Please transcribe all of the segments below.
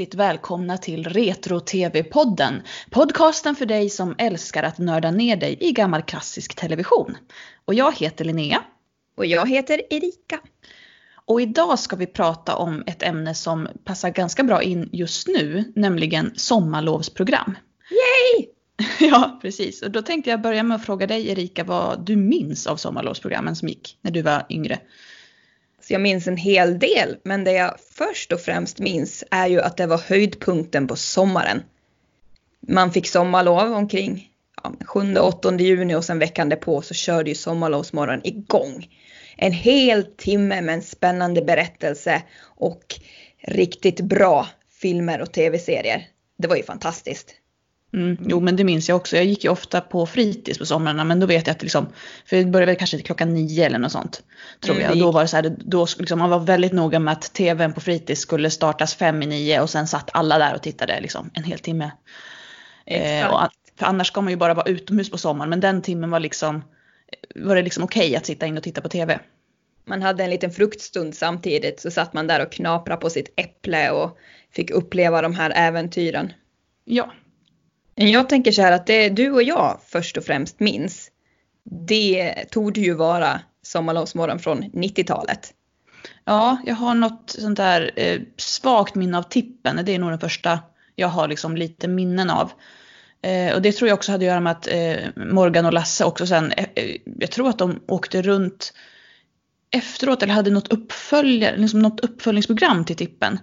Hjärtligt välkomna till Retro-TV-podden. Podcasten för dig som älskar att nörda ner dig i gammal klassisk television. Och jag heter Linnea. Och jag heter Erika. Och idag ska vi prata om ett ämne som passar ganska bra in just nu, nämligen sommarlovsprogram. Yay! Ja, precis. Och då tänkte jag börja med att fråga dig Erika vad du minns av sommarlovsprogrammen som gick när du var yngre. Så jag minns en hel del, men det jag först och främst minns är ju att det var höjdpunkten på sommaren. Man fick sommarlov omkring ja, 7-8 juni och sen veckan därpå så körde ju sommarlovsmorgon igång. En hel timme med en spännande berättelse och riktigt bra filmer och tv-serier. Det var ju fantastiskt. Mm, jo men det minns jag också. Jag gick ju ofta på fritids på somrarna men då vet jag att liksom, för det började väl kanske klockan nio eller något sånt. Tror mm, jag. Och då var det så här, då liksom, man var väldigt noga med att tvn på fritids skulle startas fem i nio och sen satt alla där och tittade liksom en hel timme. Eh, och, för annars ska man ju bara vara utomhus på sommaren men den timmen var liksom, var det liksom okej okay att sitta in och titta på tv. Man hade en liten fruktstund samtidigt så satt man där och knaprade på sitt äpple och fick uppleva de här äventyren. Ja, jag tänker så här att det du och jag först och främst minns, det tog ju vara Sommarlovsmorgon från 90-talet. Ja, jag har något sånt där eh, svagt minne av Tippen. Det är nog den första jag har liksom lite minnen av. Eh, och det tror jag också hade att göra med att eh, Morgan och Lasse också sen, eh, eh jag tror att de åkte runt efteråt eller hade något, uppfölj, liksom något uppföljningsprogram till Tippen.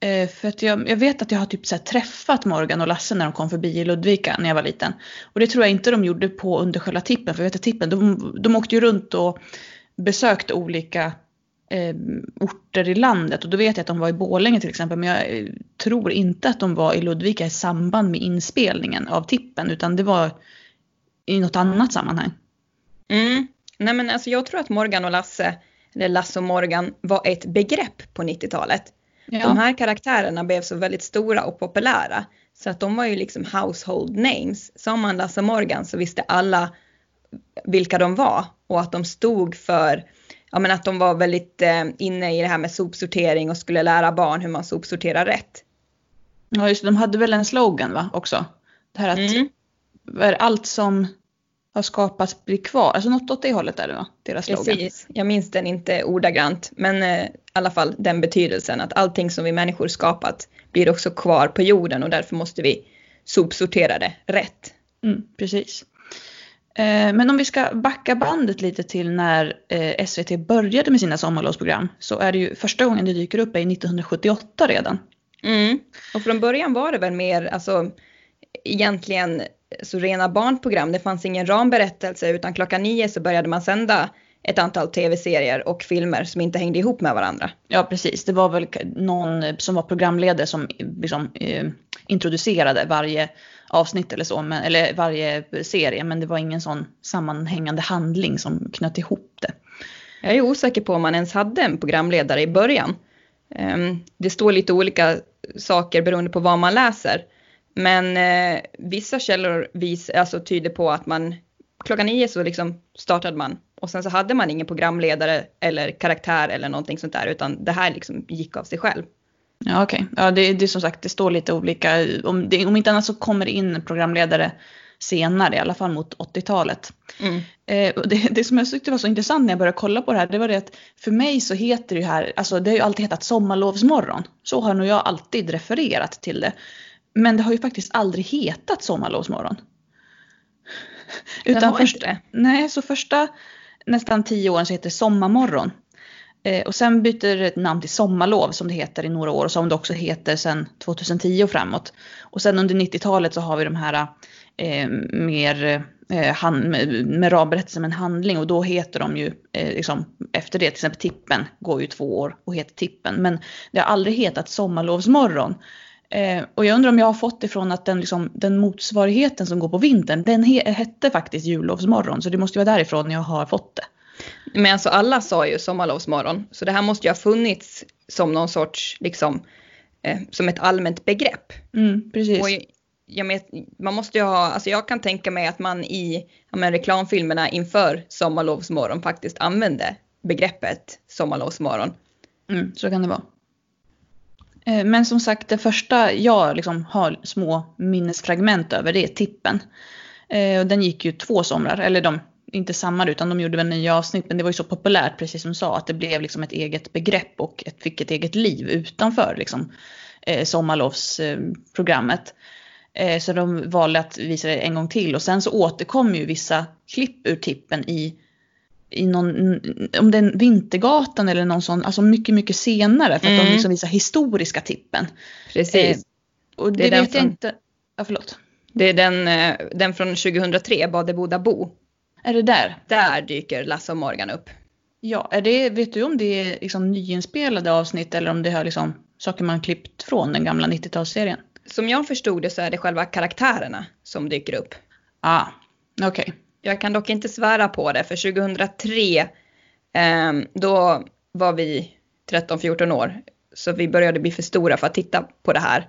Eh, för att jag, jag, vet att jag har typ så träffat Morgan och Lasse när de kom förbi i Ludvika när jag var liten. Och det tror jag inte de gjorde på under själva tippen. För jag vet att tippen, de, de åkte ju runt och besökte olika eh, orter i landet. Och då vet jag att de var i Bålänge till exempel. Men jag eh, tror inte att de var i Ludvika i samband med inspelningen av tippen. Utan det var i något annat sammanhang. Mm. Nej men alltså jag tror att Morgan och Lasse, eller Lasse och Morgan, var ett begrepp på 90-talet. Ja. De här karaktärerna blev så väldigt stora och populära så att de var ju liksom household names. Sa man Lasse Morgan så visste alla vilka de var och att de stod för, ja men att de var väldigt eh, inne i det här med sopsortering och skulle lära barn hur man sopsorterar rätt. Ja just det, de hade väl en slogan va också? Det här att mm. allt som har skapats blir kvar. Alltså något åt det hållet är det va? Deras slogan. Precis. Jag minns den inte ordagrant men eh, alla fall den betydelsen att allting som vi människor skapat blir också kvar på jorden och därför måste vi sopsortera det rätt. Mm, precis. Eh, men om vi ska backa bandet lite till när eh, SVT började med sina sommarlovsprogram så är det ju första gången det dyker upp är 1978 redan. Mm. Och från början var det väl mer, alltså egentligen så rena barnprogram. Det fanns ingen ramberättelse utan klockan nio så började man sända ett antal tv-serier och filmer som inte hängde ihop med varandra. Ja precis, det var väl någon som var programledare som liksom, eh, introducerade varje avsnitt eller så, men, eller varje serie, men det var ingen sån sammanhängande handling som knöt ihop det. Jag är osäker på om man ens hade en programledare i början. Um, det står lite olika saker beroende på vad man läser. Men eh, vissa källor vis, alltså tyder på att man klockan nio så liksom startade man och sen så hade man ingen programledare eller karaktär eller någonting sånt där utan det här liksom gick av sig själv. Ja okej, okay. ja det, det är som sagt det står lite olika, om, det, om inte annat så kommer in programledare senare, i alla fall mot 80-talet. Mm. Eh, det, det, som jag tyckte var så intressant när jag började kolla på det här, det var det att för mig så heter det ju här, alltså det har ju alltid hetat sommarlovsmorgon. Så har nog jag alltid refererat till det. Men det har ju faktiskt aldrig hetat Sommarlovsmorgon. Utan först. Nej, så första nästan tio åren så heter det Sommarmorgon. Eh, och sen byter det namn till Sommarlov som det heter i några år och som det också heter sedan 2010 och framåt. Och sen under 90-talet så har vi de här eh, mer eh, hand, med, med ramberättelse med en handling och då heter de ju eh, liksom, efter det, till exempel Tippen går ju två år och heter Tippen. Men det har aldrig hetat Sommarlovsmorgon. Eh, och jag undrar om jag har fått ifrån att den, liksom, den motsvarigheten som går på vintern, den he hette faktiskt jullovsmorgon. Så det måste vara därifrån jag har fått det. Men alltså alla sa ju sommarlovsmorgon. Så det här måste ju ha funnits som någon sorts, liksom, eh, som ett allmänt begrepp. Mm, precis. Och jag, med, man måste ju ha, alltså jag kan tänka mig att man i ja, men reklamfilmerna inför sommarlovsmorgon faktiskt använde begreppet sommarlovsmorgon. Mm, så kan det vara. Eh, men som sagt, det första jag liksom har små minnesfragment över det är Tippen. Eh, den gick ju två somrar, eller de, inte samma utan de gjorde väl nya avsnitt. Men det var ju så populärt, precis som du sa, att det blev liksom ett eget begrepp och ett, fick ett eget liv utanför liksom, eh, sommarlovsprogrammet. Så de valde att visa det en gång till och sen så återkom ju vissa klipp ur Tippen i i någon, om det är Vintergatan eller någon sån, alltså mycket, mycket senare för att mm. de liksom visar historiska tippen. Precis. Eh, och det, det vet från, jag inte, ja förlåt. Det är den, eh, den från 2003, Badeboda Bo. Är det där? Där dyker Lasse och Morgan upp. Ja, är det, vet du om det är liksom nyinspelade avsnitt eller om det är liksom saker man klippt från den gamla 90-talsserien? Som jag förstod det så är det själva karaktärerna som dyker upp. Ah, okej. Okay. Jag kan dock inte svära på det för 2003 eh, då var vi 13-14 år. Så vi började bli för stora för att titta på det här.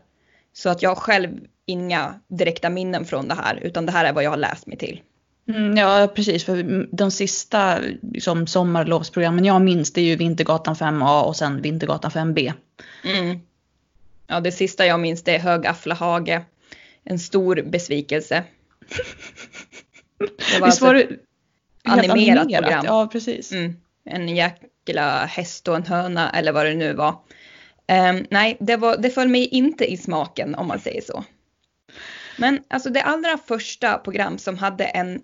Så att jag har själv inga direkta minnen från det här utan det här är vad jag har läst mig till. Mm, ja precis, för de sista liksom, sommarlovsprogrammen jag minns det är ju Vintergatan 5A och sen Vintergatan 5B. Mm. Ja det sista jag minns det är Högafflahage. En stor besvikelse. Det var, Visst var det animerat, animerat program. Ja, precis. Mm. En jäkla häst och en höna eller vad det nu var. Um, nej, det, var, det föll mig inte i smaken om man säger så. Men alltså det allra första program som hade en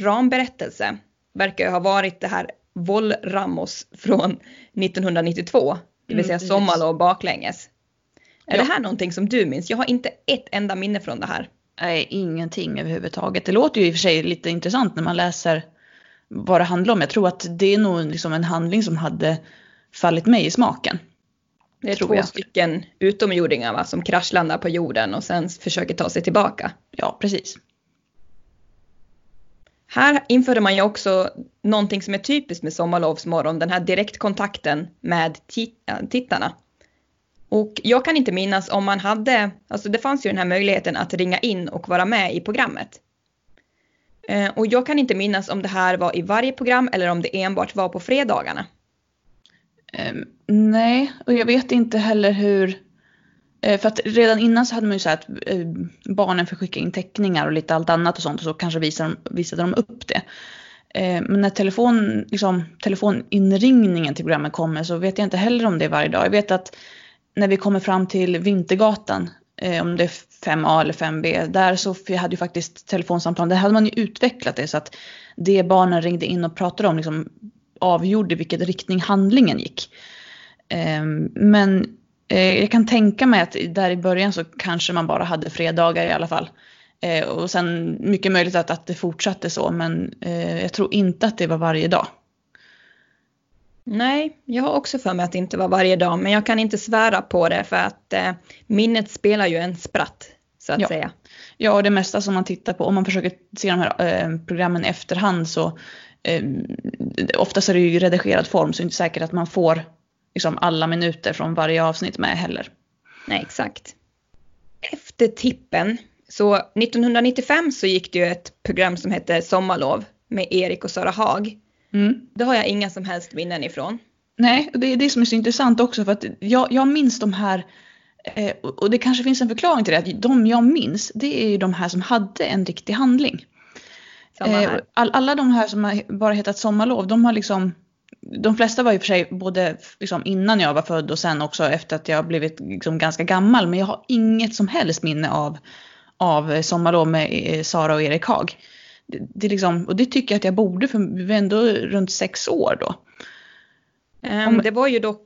ramberättelse verkar ha varit det här Vol Ramos från 1992. Det vill säga mm, Sommarlov baklänges. Är ja. det här någonting som du minns? Jag har inte ett enda minne från det här. Nej, ingenting överhuvudtaget. Det låter ju i och för sig lite intressant när man läser vad det handlar om. Jag tror att det är nog liksom en handling som hade fallit mig i smaken. Det är två jag. stycken utomjordingar va, som kraschlandar på jorden och sen försöker ta sig tillbaka. Ja, precis. Här införde man ju också någonting som är typiskt med Sommarlovsmorgon, den här direktkontakten med tittarna. Och jag kan inte minnas om man hade, alltså det fanns ju den här möjligheten att ringa in och vara med i programmet. Eh, och jag kan inte minnas om det här var i varje program eller om det enbart var på fredagarna. Um, nej, och jag vet inte heller hur, eh, för att redan innan så hade man ju sagt att eh, barnen får skicka in teckningar och lite allt annat och sånt och så kanske visade de, visade de upp det. Men när telefon, liksom, telefoninringningen till programmet kommer så vet jag inte heller om det är varje dag. Jag vet att när vi kommer fram till Vintergatan, eh, om det är 5A eller 5B, där så vi hade ju faktiskt telefonsamtal, där hade man ju utvecklat det så att det barnen ringde in och pratade om liksom avgjorde vilken riktning handlingen gick. Eh, men eh, jag kan tänka mig att där i början så kanske man bara hade fredagar i alla fall. Eh, och sen mycket möjligt att, att det fortsatte så, men eh, jag tror inte att det var varje dag. Nej, jag har också för mig att det inte var varje dag, men jag kan inte svära på det för att eh, minnet spelar ju en spratt, så att ja. säga. Ja, och det mesta som man tittar på, om man försöker se de här eh, programmen i efterhand så eh, oftast är det ju redigerad form så det är inte säkert att man får liksom, alla minuter från varje avsnitt med heller. Nej, exakt. Efter tippen, så 1995 så gick det ju ett program som hette Sommarlov med Erik och Sara Haag Mm. Det har jag inga som helst minnen ifrån. Nej, det är det som är så intressant också för att jag, jag minns de här eh, och det kanske finns en förklaring till det, att de jag minns det är ju de här som hade en riktig handling. Eh, all, alla de här som har bara hetat sommarlov, de har liksom de flesta var och för sig både liksom innan jag var född och sen också efter att jag blivit liksom ganska gammal. Men jag har inget som helst minne av, av Sommarlov med eh, Sara och Erik Haag det, det liksom, och det tycker jag att jag borde för vi var ändå runt sex år då. Um, det var ju då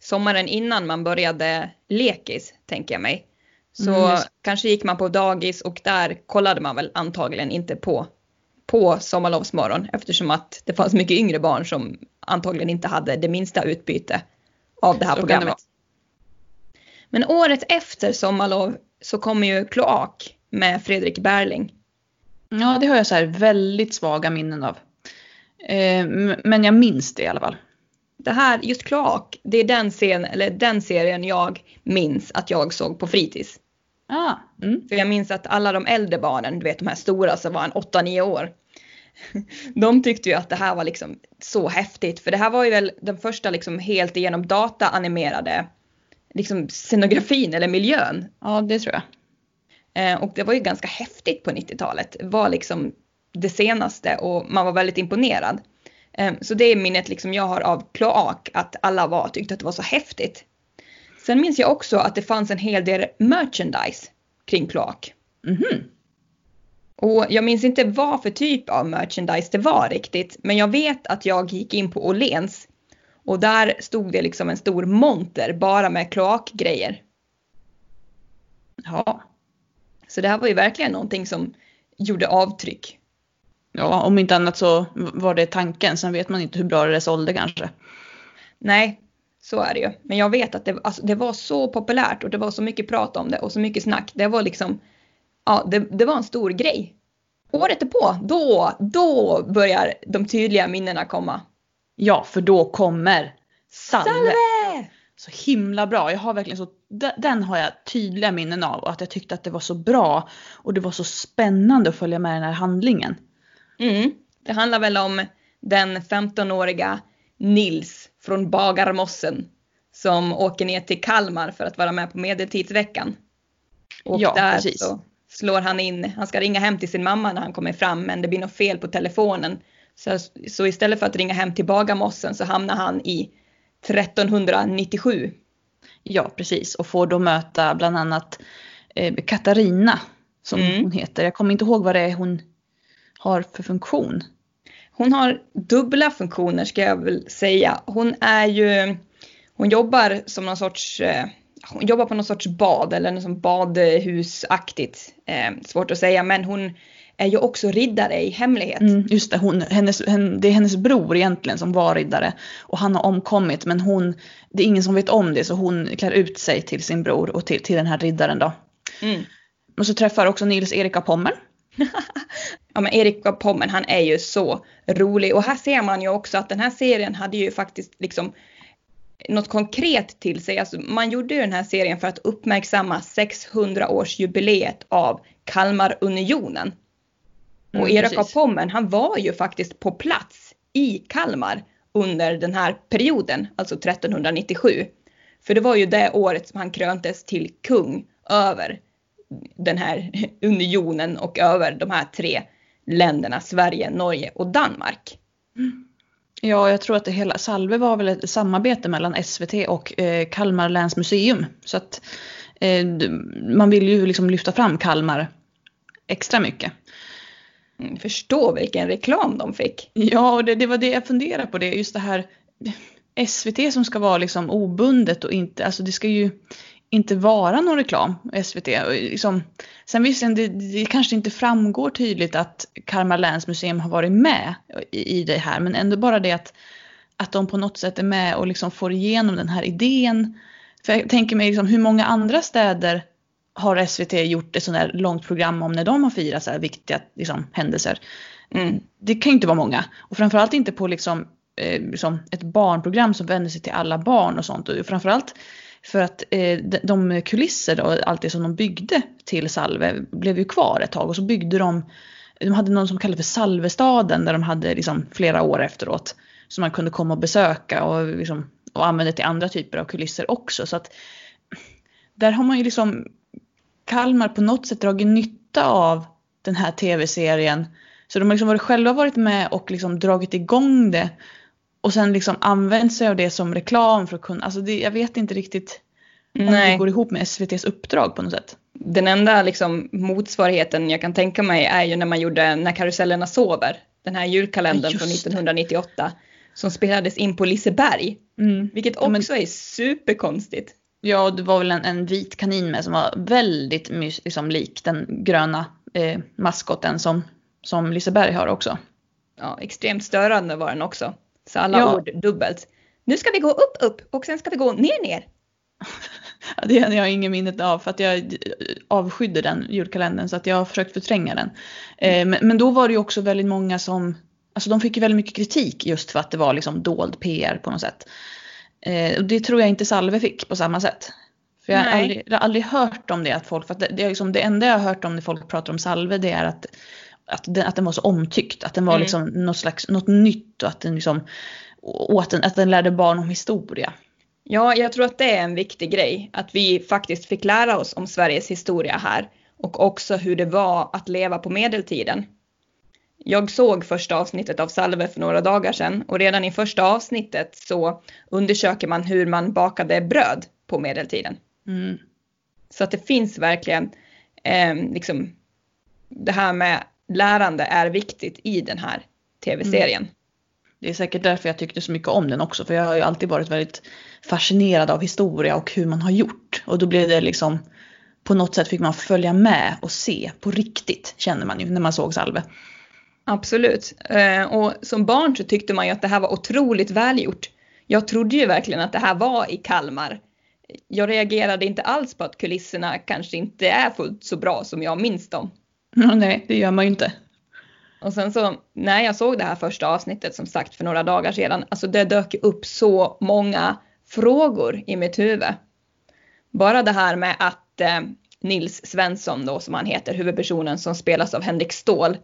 sommaren innan man började lekis tänker jag mig. Så mm. kanske gick man på dagis och där kollade man väl antagligen inte på, på sommarlovsmorgon eftersom att det fanns mycket yngre barn som antagligen inte hade det minsta utbyte av det här så programmet. Det Men året efter sommarlov så kommer ju Kloak med Fredrik Berling. Ja, det har jag så här väldigt svaga minnen av. Eh, men jag minns det i alla fall. Det här, just kloak, det är den, scen, eller den serien jag minns att jag såg på fritids. Ah, mm. För jag minns att alla de äldre barnen, du vet de här stora som var en 8-9 år. De tyckte ju att det här var liksom så häftigt för det här var ju väl den första liksom helt igenom dataanimerade liksom scenografin eller miljön. Ja, det tror jag. Eh, och det var ju ganska häftigt på 90-talet. Det var liksom det senaste och man var väldigt imponerad. Eh, så det är minnet liksom jag har av kloak, att alla var, tyckte att det var så häftigt. Sen minns jag också att det fanns en hel del merchandise kring kloak. Mhm. Och jag minns inte vad för typ av merchandise det var riktigt, men jag vet att jag gick in på Åhléns och där stod det liksom en stor monter bara med kloakgrejer. Ja. Så det här var ju verkligen någonting som gjorde avtryck. Ja, om inte annat så var det tanken. Sen vet man inte hur bra det sålde kanske. Nej, så är det ju. Men jag vet att det, alltså, det var så populärt och det var så mycket prat om det och så mycket snack. Det var liksom, ja, det, det var en stor grej. Året är på, då, då börjar de tydliga minnena komma. Ja, för då kommer Salve. Salve! Så himla bra. Jag har verkligen så, de- den har jag tydliga minnen av och att jag tyckte att det var så bra och det var så spännande att följa med den här handlingen. Mm. Det handlar väl om den 15-åriga Nils från Bagarmossen som åker ner till Kalmar för att vara med på Medeltidsveckan. Och Ja, där precis. så slår han in, han ska ringa hem till sin mamma när han kommer fram men det blir något fel på telefonen. Så, så istället för att ringa hem till Bagarmossen så hamnar han i 1397. Ja, precis. Och får då möta bland annat eh, Katarina som Mm. hon heter. Jag kommer inte ihåg vad det är hon har för funktion. Hon har dubbla funktioner ska jag väl säga. Hon är ju, hon jobbar som någon sorts, eh, hon jobbar på någon sorts bad eller något som badhusaktigt. Eh, svårt att säga men hon är ju också riddare i hemlighet. Mm, just det, hon, hennes, hen, det är hennes bror egentligen som var riddare. Och han har omkommit men hon, det är ingen som vet om det så hon klär ut sig till sin bror och till, till den här riddaren då. Mm. Och så träffar också Nils Erika Pommer. Ja men Erik av Pommern han är ju så rolig och här ser man ju också att den här serien hade ju faktiskt liksom något konkret till sig. Alltså man gjorde ju den här serien för att uppmärksamma 600-årsjubileet av Kalmarunionen. Mm, och Erik av. Pommern han var ju faktiskt på plats i Kalmar under den här perioden, alltså 1397. För det var ju det året som han kröntes till kung över den här unionen och över de här tre länderna, Sverige, Norge och Danmark. Ja, jag tror att det hela Salve var väl ett samarbete mellan SVT och eh, Kalmar läns museum. Så att eh, man vill ju liksom lyfta fram Kalmar extra mycket. Mm, förstå vilken reklam de fick. Ja, och det, det var det jag funderade på. Det, just det här SVT som ska vara liksom obundet och inte, alltså det ska ju inte vara någon reklam, SVT. Och Liksom, sen visserligen, det, det kanske inte framgår tydligt att Kalmar läns museum har varit med i, i det här, men ändå bara det att, att de på något sätt är med och liksom får igenom den här idén. För jag tänker mig liksom, hur många andra städer har SVT gjort ett sånt här långt program om när de har firat så här viktiga liksom, händelser. Mm. Det kan ju inte vara många. Och framförallt inte på liksom, eh, liksom ett barnprogram som vänder sig till alla barn och sånt. Och framförallt för att eh, de, kulisser och allt det som de byggde till Salve blev ju kvar ett tag. Och så byggde de, de hade någon som kallades för Salvestaden där de hade liksom flera år efteråt. Som man kunde komma och besöka och, liksom, och använda till andra typer av kulisser också. Så att där har man ju liksom Kalmar på något sätt dragit nytta av den här tv-serien. Så de har liksom varit, själva varit med och liksom dragit igång det. Och sen liksom använt sig av det som reklam för att kunna, alltså det, jag vet inte riktigt om det Nej, går ihop med SVTs uppdrag på något sätt. den enda liksom motsvarigheten jag kan tänka mig är ju när man gjorde När karusellerna sover. Den här julkalendern Ja, från just det. 1998. Som spelades in på Liseberg. Mm. Vilket Ja, men- också är superkonstigt. Ja, och det var väl en, en vit kanin med som var väldigt mys, liksom lik den gröna eh, maskoten som, som Liseberg har också. Ja, extremt störande var den också. Så alla Ja. ord dubbelt. Nu ska vi gå upp, upp och sen ska vi gå ner, ner. Ja, Det har jag ingen minnet av för att jag eh, avskydde den julkalendern så att jag har försökt förtränga den. Eh, men, men då var det ju också väldigt många som, alltså de fick ju väldigt mycket kritik just för att det var liksom dold PR på något sätt. Eh, och det tror jag inte Salve fick på samma sätt. För jag har, aldrig, jag har aldrig hört om det att folk, för att det, det, är liksom, det enda jag har hört om när folk pratar om Salve det är att, att, den, att den var så omtyckt, att den var Mm. liksom något slags, något nytt och att den liksom, och att den, att den lärde barn om historia. Ja, jag tror att det är en viktig grej, att vi faktiskt fick lära oss om Sveriges historia här och också hur det var att leva på medeltiden. Jag såg första avsnittet av Salve för några dagar sedan och redan i första avsnittet så undersöker man hur man bakade bröd på medeltiden. Mm. Så att det finns verkligen eh, liksom det här med lärande är viktigt i den här tv-serien. Mm. Det är säkert därför jag tyckte så mycket om den också för jag har ju alltid varit väldigt fascinerad av historia och hur man har gjort. Och då blev det liksom på något sätt fick man följa med och se på riktigt känner man ju när man såg Salve. Absolut. Eh, och som barn så tyckte man ju att det här var otroligt välgjort. Jag trodde ju verkligen att det här var i Kalmar. Jag reagerade inte alls på att kulisserna kanske inte är fullt så bra som jag minns dem. nej, det gör man ju inte. Och sen så när jag såg det här första avsnittet som sagt för några dagar sedan, alltså det dök upp så många frågor i mitt huvud. Bara det här med att eh, Nils Svensson då som han heter, huvudpersonen som spelas av Henrik Ståhl,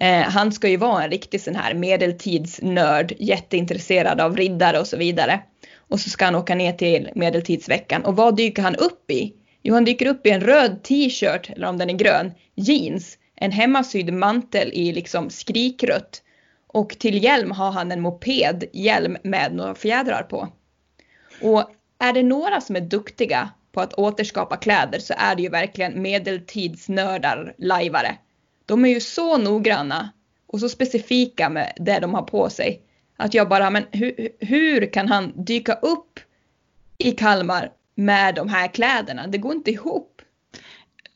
eh, han ska ju vara en riktig sån här medeltidsnörd, jätteintresserad av riddare och så vidare. Och så ska han åka ner till medeltidsveckan och vad dyker han upp i? Jo, han dyker upp i en röd t-shirt, eller om den är grön, jeans, en hemmasydd mantel i liksom skrikrött och till hjälm har han en mopedhjälm med några fjädrar på. Och är det några som är duktiga på att återskapa kläder så är det ju verkligen medeltidsnördar, lajvare. De är ju så noggranna och så specifika med det de har på sig. Att jag bara, men hur, hur kan han dyka upp i Kalmar med de här kläderna? Det går inte ihop.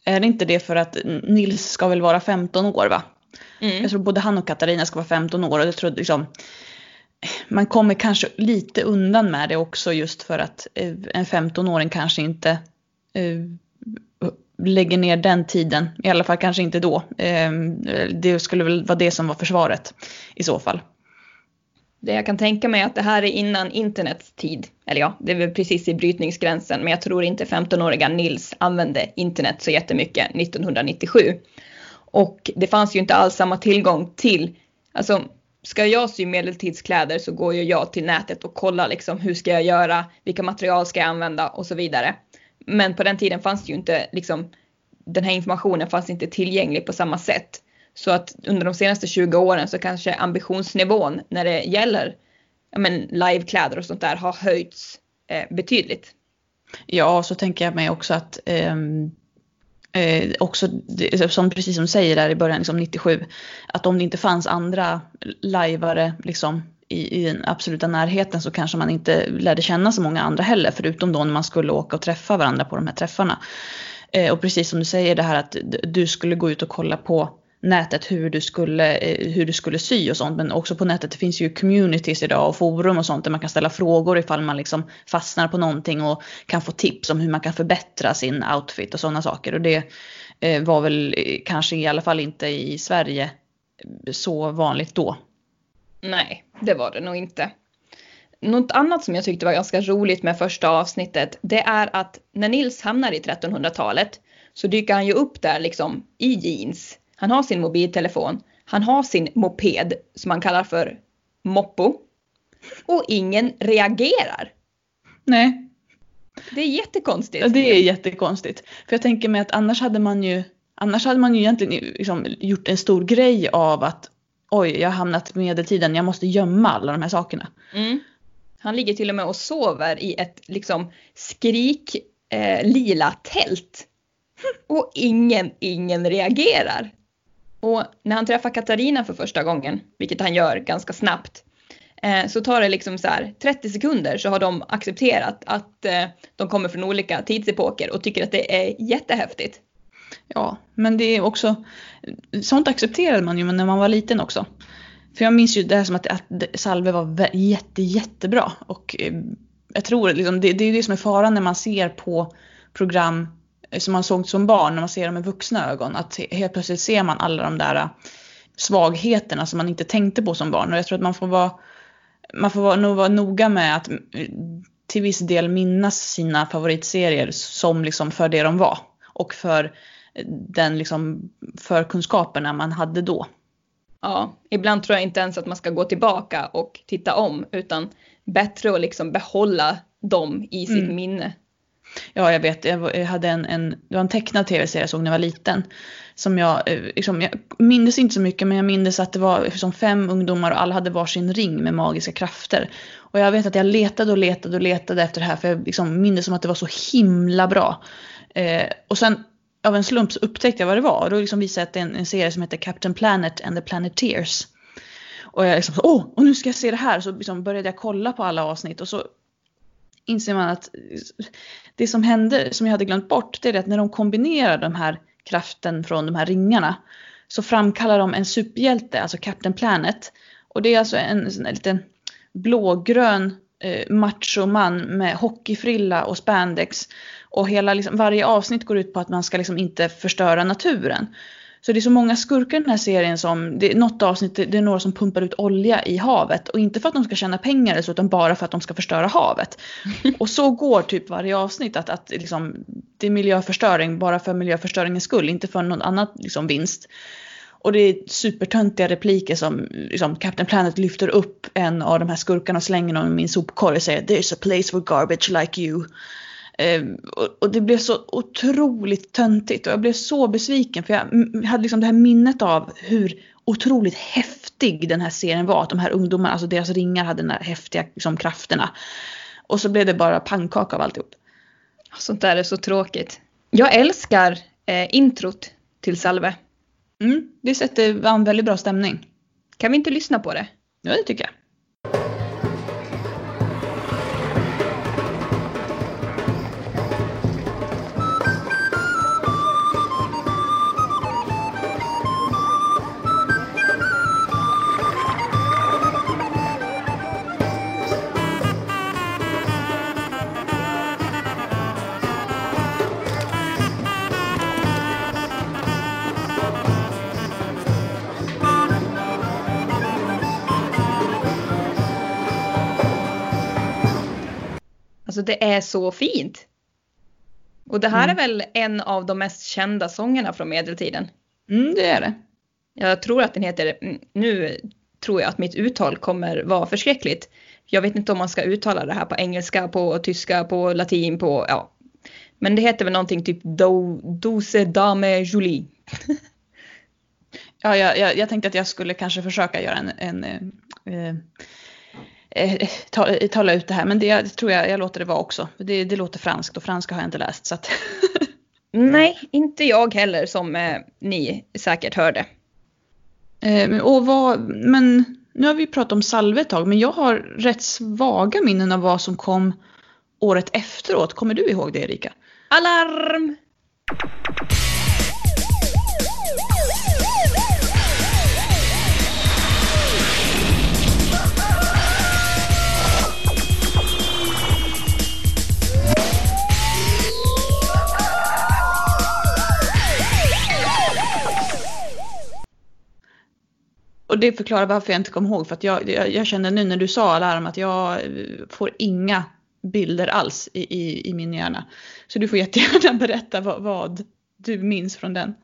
Är det inte det för att Nils ska väl vara 15 år va? Mm. Jag tror både han och Katarina ska vara 15 år och jag tror liksom man kommer kanske lite undan med det också just för att eh, en 15-åring kanske inte eh, lägger ner den tiden. I alla fall kanske inte då. Ehm, det skulle väl vara det som var försvaret i så fall. Det jag kan tänka mig är att det här är innan internets tid. Eller ja, det är väl precis i brytningsgränsen. Men jag tror inte 15-åriga Nils använde internet så jättemycket 1997. Och det fanns ju inte alls samma tillgång till, alltså ska jag sy medeltidskläder så går ju jag till nätet och kollar liksom hur ska jag göra, vilka material ska jag använda och så vidare. Men på den tiden fanns det ju inte liksom den här informationen fanns inte tillgänglig på samma sätt. Så att under de senaste 20 åren så kanske ambitionsnivån när det gäller ja, men, livekläder och sånt där har höjts eh, betydligt. Ja, så tänker jag mig också att eh, Eh, också, som precis som säger där i början, liksom 97, att om det inte fanns andra lajvare liksom, i, i den absoluta närheten så kanske man inte lärde känna så många andra heller, förutom då när man skulle åka och träffa varandra på de här träffarna. Eh, och precis som du säger det här att du skulle gå ut och kolla på nätet hur du, skulle, eh, hur du skulle sy och sånt. Men också på nätet det finns ju communities idag och forum och sånt där man kan ställa frågor ifall man liksom fastnar på någonting och kan få tips om hur man kan förbättra sin outfit och sådana saker. Och det eh, var väl eh, kanske i alla fall inte i Sverige så vanligt då. Nej, det var det nog inte. Något annat som jag tyckte var ganska roligt med första avsnittet, det är att när Nils hamnar i 1300-talet så dyker han ju upp där liksom i jeans han har sin mobiltelefon. Han har sin moped som han kallar för Moppo. Och ingen reagerar. Nej. Det är jättekonstigt. Ja, det är jättekonstigt. För jag tänker mig att annars hade man ju, annars hade man ju egentligen liksom gjort en stor grej av att oj, jag har hamnat på medeltiden, jag måste gömma alla de här sakerna. Mm. Han ligger till och med och sover i ett liksom skrik eh, lila tält. Och ingen, ingen reagerar. Och när han träffar Katarina för första gången, vilket han gör ganska snabbt, eh, så tar det liksom så här 30 sekunder så har de accepterat att eh, de kommer från olika tidsepoker och tycker att det är jättehäftigt. Ja, men det är också, sånt accepterade man ju när man var liten också. För jag minns ju det här som att, att Salve var jätte, jättebra och eh, jag tror liksom, det, det är det som är faran när man ser på program eh, som man såg som barn när man ser dem med vuxna ögon. Att helt plötsligt ser man alla de där eh, svagheterna som man inte tänkte på som barn. Och jag tror att man får vara, man får vara, nog vara noga med att mm, till viss del minnas sina favoritserier som liksom för det de var. Och för den liksom förkunskaperna man hade då. Ja, ibland tror jag inte ens att man ska gå tillbaka och titta om utan bättre att liksom behålla dem i sitt mm. minne. Ja, jag vet. Jag hade en, en, det var en tecknad tv-serie jag såg när jag var liten. Som jag, eh, liksom, jag minns inte så mycket men jag minns att det var liksom fem ungdomar och alla hade varsin ring med magiska krafter. Och jag vet att jag letade och letade och letade efter det här för jag liksom minns som att det var så himla bra. Eh, och sen av en slump så upptäckte jag vad det var och då liksom visade jag att det är en, en serie som heter Captain Planet and the Planeteers. Och jag liksom, åh, och nu ska jag se det här. Så liksom började jag kolla på alla avsnitt och så inser man att det som hände, som jag hade glömt bort, det är att när de kombinerar den här kraften från de här ringarna så framkallar de en superhjälte, alltså Captain Planet. Och det är alltså en, en liten blågrön eh, machoman med hockeyfrilla och spandex. Och hela, liksom, varje avsnitt går ut på att man ska liksom inte förstöra naturen. Så det är så många skurkar i den här serien som, det är något avsnitt, det är några som pumpar ut olja i havet. Och inte för att de ska tjäna pengar så, utan bara för att de ska förstöra havet. Och så går typ varje avsnitt, att, att liksom, det är miljöförstöring bara för miljöförstöringens skull, inte för någon annan liksom, vinst. Och det är supertöntiga repliker som liksom, Captain Planet lyfter upp en av de här skurkarna och slänger honom i min sopkorg och säger “There's a place for garbage like you”. Ehm, och, det blev så otroligt töntigt och jag blev så besviken för jag hade liksom det här minnet av hur otroligt häftig den här serien var. Att de här ungdomarna, alltså deras ringar hade de här häftiga liksom, krafterna. Och så blev det bara pannkaka av alltihop. Sånt där är så tråkigt. Jag älskar eh, introt till Salve. Mm, det sätter en väldigt bra stämning. Kan vi inte lyssna på det? Ja, det tycker jag. Det är så fint. Och det här mm. är väl en av de mest kända sångerna från medeltiden. Mm, det är det. Jag tror att den heter, mm, nu tror jag att mitt uttal kommer vara förskräckligt. Jag vet inte om man ska uttala det här på engelska, på tyska, på latin, på, ja. Men det heter väl någonting typ Do, Dose Dame Julie. ja, jag, jag, jag, tänkte att jag skulle kanske försöka göra en, en eh, eh, ta, tala ut det här. Men det tror jag jag låter det vara också. Det, det låter franskt och franska har jag inte läst. Så att Nej, inte jag heller som eh, ni säkert hörde. Eh, och vad, men nu har vi pratat om Salve ett tag, men jag har rätt svaga minnen av vad som kom året efteråt. Kommer du ihåg det Erika? Alarm! Det förklarar varför jag inte kom ihåg. För att jag, jag, jag kände nu när du sa alarm att jag får inga bilder alls i, i, i min hjärna. Så du får jättegärna berätta vad, vad du minns från den.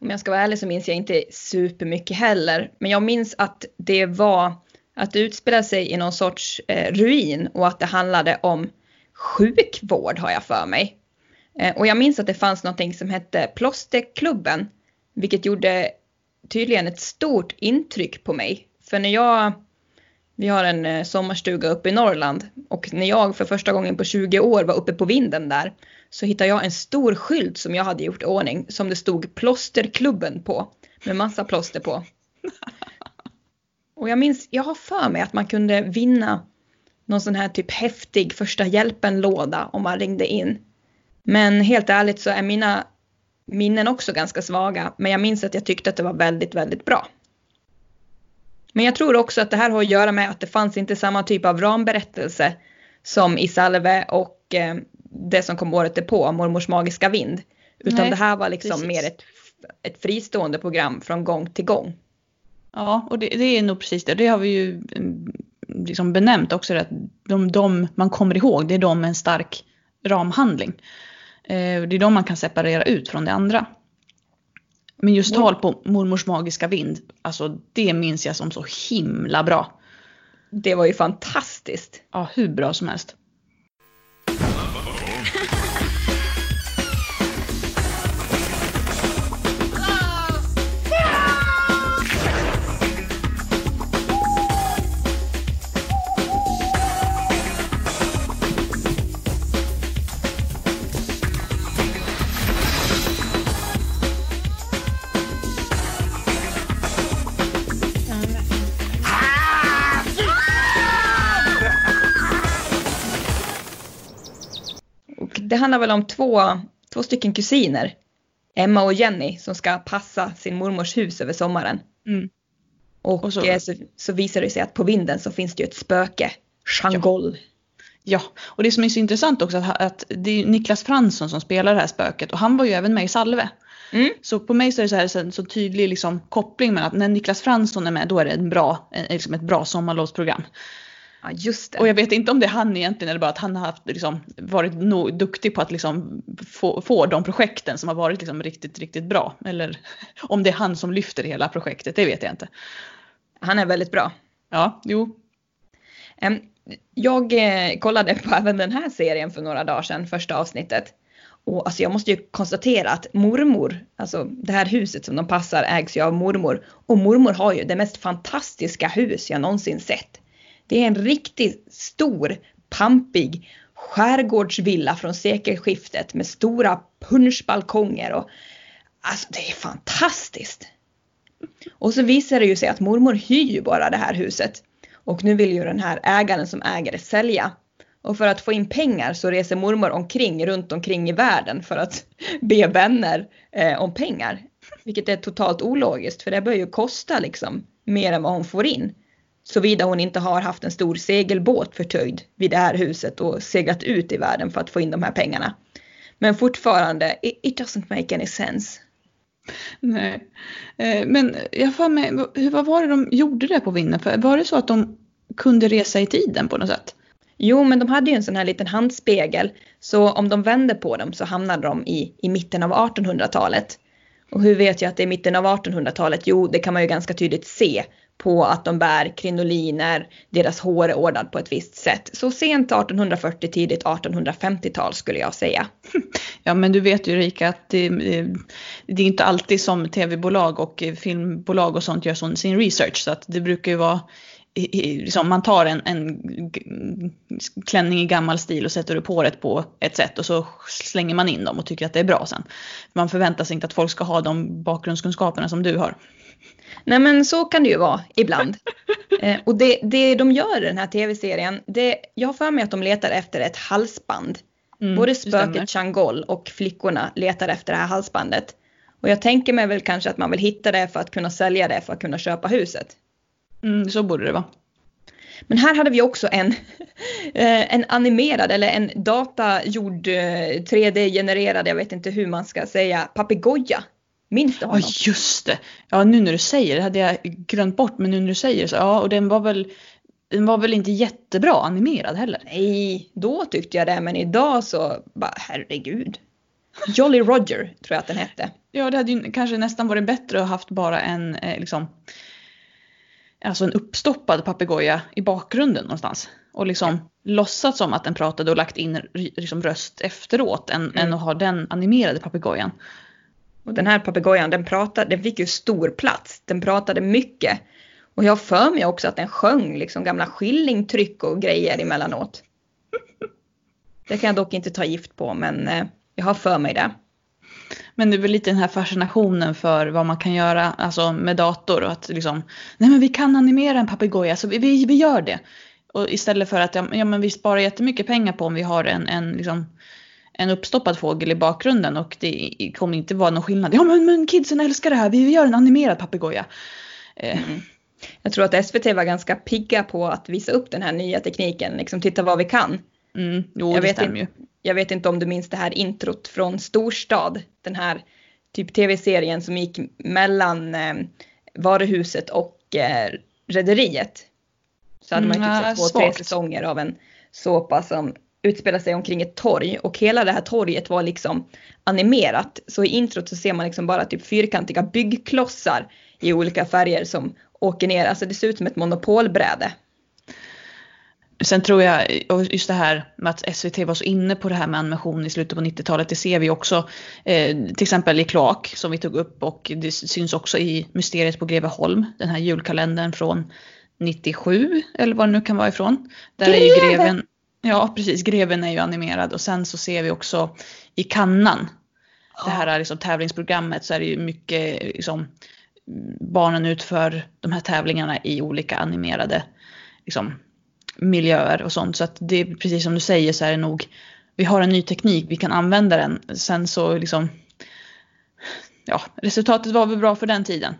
Om jag ska vara ärlig så minns jag inte supermycket heller. Men jag minns att det var att det utspelade sig i någon sorts eh, ruin och att det handlade om sjukvård har jag för mig. Eh, och jag minns att det fanns någonting som hette Plåsterklubben. Vilket gjorde tydligen ett stort intryck på mig. För när jag, vi har en eh, sommarstuga uppe i Norrland och när jag för första gången på 20 år var uppe på vinden där så hittade jag en stor skylt som jag hade gjort i ordning som det stod plåsterklubben på med massa plåster på. Och jag minns, jag har för mig att man kunde vinna någon sån här typ häftig första hjälpen-låda om man ringde in. Men helt ärligt så är mina minnen också ganska svaga, men jag minns att jag tyckte att det var väldigt, väldigt bra. Men jag tror också att det här har att göra med att det fanns inte samma typ av ramberättelse som i Salve och eh, det som kom året på, Mormors magiska vind. Utan Nej, det här var liksom precis. mer ett, ett fristående program från gång till gång. Ja, och det, det är nog precis det. Det har vi ju mm, liksom benämnt också, att de, de man kommer ihåg, det är de med en stark ramhandling. Eh, det är de man kan separera ut från det andra. Men just tal på mormors magiska vind, alltså det minns jag som så himla bra. Det var ju fantastiskt. Ja, hur bra som helst. handlar väl om två, två stycken kusiner. Emma och Jenny som ska passa sin mormors hus över sommaren. Mm. Och, och så, eh, så, så, visar det sig att på vinden så finns det ju ett spöke, Changol. Ja. ja. och det som är så intressant också att, att det är Niklas Fransson som spelar det här spöket och han var ju även med i Salve. Mm. Så på mig så är det så här en så tydlig liksom, koppling med att när Niklas Fransson är med då är det en bra, liksom ett bra sommarlovsprogram. Ja, just det. Och jag vet inte om det är han egentligen eller bara att han har haft, liksom, varit no, duktig på att liksom, få, få de projekten som har varit liksom, riktigt, riktigt bra. Eller om det är han som lyfter hela projektet, det vet jag inte. Han är väldigt bra. Ja, jo. Jag eh, kollade på även den här serien för några dagar sedan, första avsnittet. Och alltså jag måste ju konstatera att mormor, alltså det här huset som de passar ägs ju av mormor. Och mormor har ju det mest fantastiska hus jag någonsin sett. Det är en riktigt stor, pampig skärgårdsvilla från sekelskiftet med stora punschbalkonger och alltså det är fantastiskt. Och så visar det ju sig att mormor hyr ju bara det här huset och nu vill ju den här ägaren som äger det sälja. Och för att få in pengar så reser mormor omkring runt omkring i världen för att be vänner eh, om pengar. Vilket är totalt ologiskt för det börjar ju kosta liksom mer än vad hon får in. Såvida hon inte har haft en stor segelbåt förtöjd vid det här huset och seglat ut i världen för att få in de här pengarna. Men fortfarande, it, it doesn't make any sense. Nej, eh, men jag får mig, vad var det de gjorde där på vinden? För var det så att de kunde resa i tiden på något sätt? Jo, men de hade ju en sån här liten handspegel. Så om de vände på dem så hamnade de i, i mitten av 1800-talet. Och hur vet jag att det är mitten av 1800-talet? Jo, det kan man ju ganska tydligt se på att de bär krinoliner, deras hår är ordnat på ett visst sätt. Så sent 1840, tidigt 1850-tal skulle jag säga. Ja men du vet ju Rika att det, eh, det är inte alltid som tv-bolag och eh, filmbolag och sånt gör sin research så att det brukar ju vara liksom, man tar en, en klänning i gammal stil och sätter upp håret på ett sätt och så slänger man in dem och tycker att det är bra sen. Man förväntar sig inte att folk ska ha de bakgrundskunskaperna som du har. Nej men så kan det ju vara ibland. eh, och det, det de gör i den här tv-serien, det, jag har för mig att de letar efter ett halsband. Mm, Både spöket Changol och flickorna letar efter det här halsbandet. Och jag tänker mig väl kanske att man vill hitta det för att kunna sälja det för att kunna köpa huset. Mm, så borde det vara. Men här hade vi också en, eh, en animerad eller en datagjord 3D-genererad, eh, jag vet inte hur man ska säga, papegoja Minns du honom? Ja just det. Ja nu när du säger det hade jag glömt bort men nu när du säger det så ja och den var väl den var väl inte jättebra animerad heller? Nej, då tyckte jag det men idag så bara herregud. Jolly Roger tror jag att den hette. Ja det hade ju kanske nästan varit bättre att haft bara en eh, liksom Alltså en uppstoppad papegoja i bakgrunden någonstans. Och liksom ja. låtsats som att den pratade och lagt in liksom röst efteråt än, mm. än att ha den animerade papegojan. Och den här papegojan den pratade, den fick ju stor plats. Den pratade mycket. Och jag har för mig också att den sjöng liksom gamla skillingtryck och grejer emellanåt. Det kan jag dock inte ta gift på men eh, jag har för mig det. Men det är väl lite den här fascinationen för vad man kan göra alltså med dator och att liksom, nej men vi kan animera en papegoja så vi, vi, vi gör det. Och istället för att ja, ja men vi sparar jättemycket pengar på om vi har en, en liksom en uppstoppad fågel i bakgrunden och det kommer inte vara någon skillnad. Ja men, men kidsen älskar det här, vi gör en animerad papegoja. Eh. Mm. Jag tror att SVT var ganska pigga på att visa upp den här nya tekniken, liksom titta vad vi kan. Mm, jo, jag, vet in, jag vet inte om du minns det här introt från Storstad, den här typ tv-serien som gick mellan eh, varuhuset och eh, rederiet. Så hade man ju typ mm, två, tre säsonger av en såpa som utspelar sig omkring ett torg och hela det här torget var liksom animerat. Så i introt så ser man liksom bara typ fyrkantiga byggklossar i olika färger som åker ner. Alltså det ser ut som ett monopolbräde. sen tror jag, och just det här med att SVT var så inne på det här med animation i slutet på 90-talet, det ser vi också eh, till exempel i Kloak som vi tog upp och det syns också i Mysteriet på Greveholm, den här julkalendern från 97 eller vad det nu kan vara ifrån. Där Greven! är ju greven, ja precis, greven är ju animerad och sen så ser vi också i Kannan, ja. det här liksom, tävlingsprogrammet så är det ju mycket liksom, barnen utför de här tävlingarna i olika animerade liksom, miljöer och sånt. Så att det är precis som du säger så är det nog, vi har en ny teknik, vi kan använda den. Sen så liksom, ja, resultatet var väl bra för den tiden.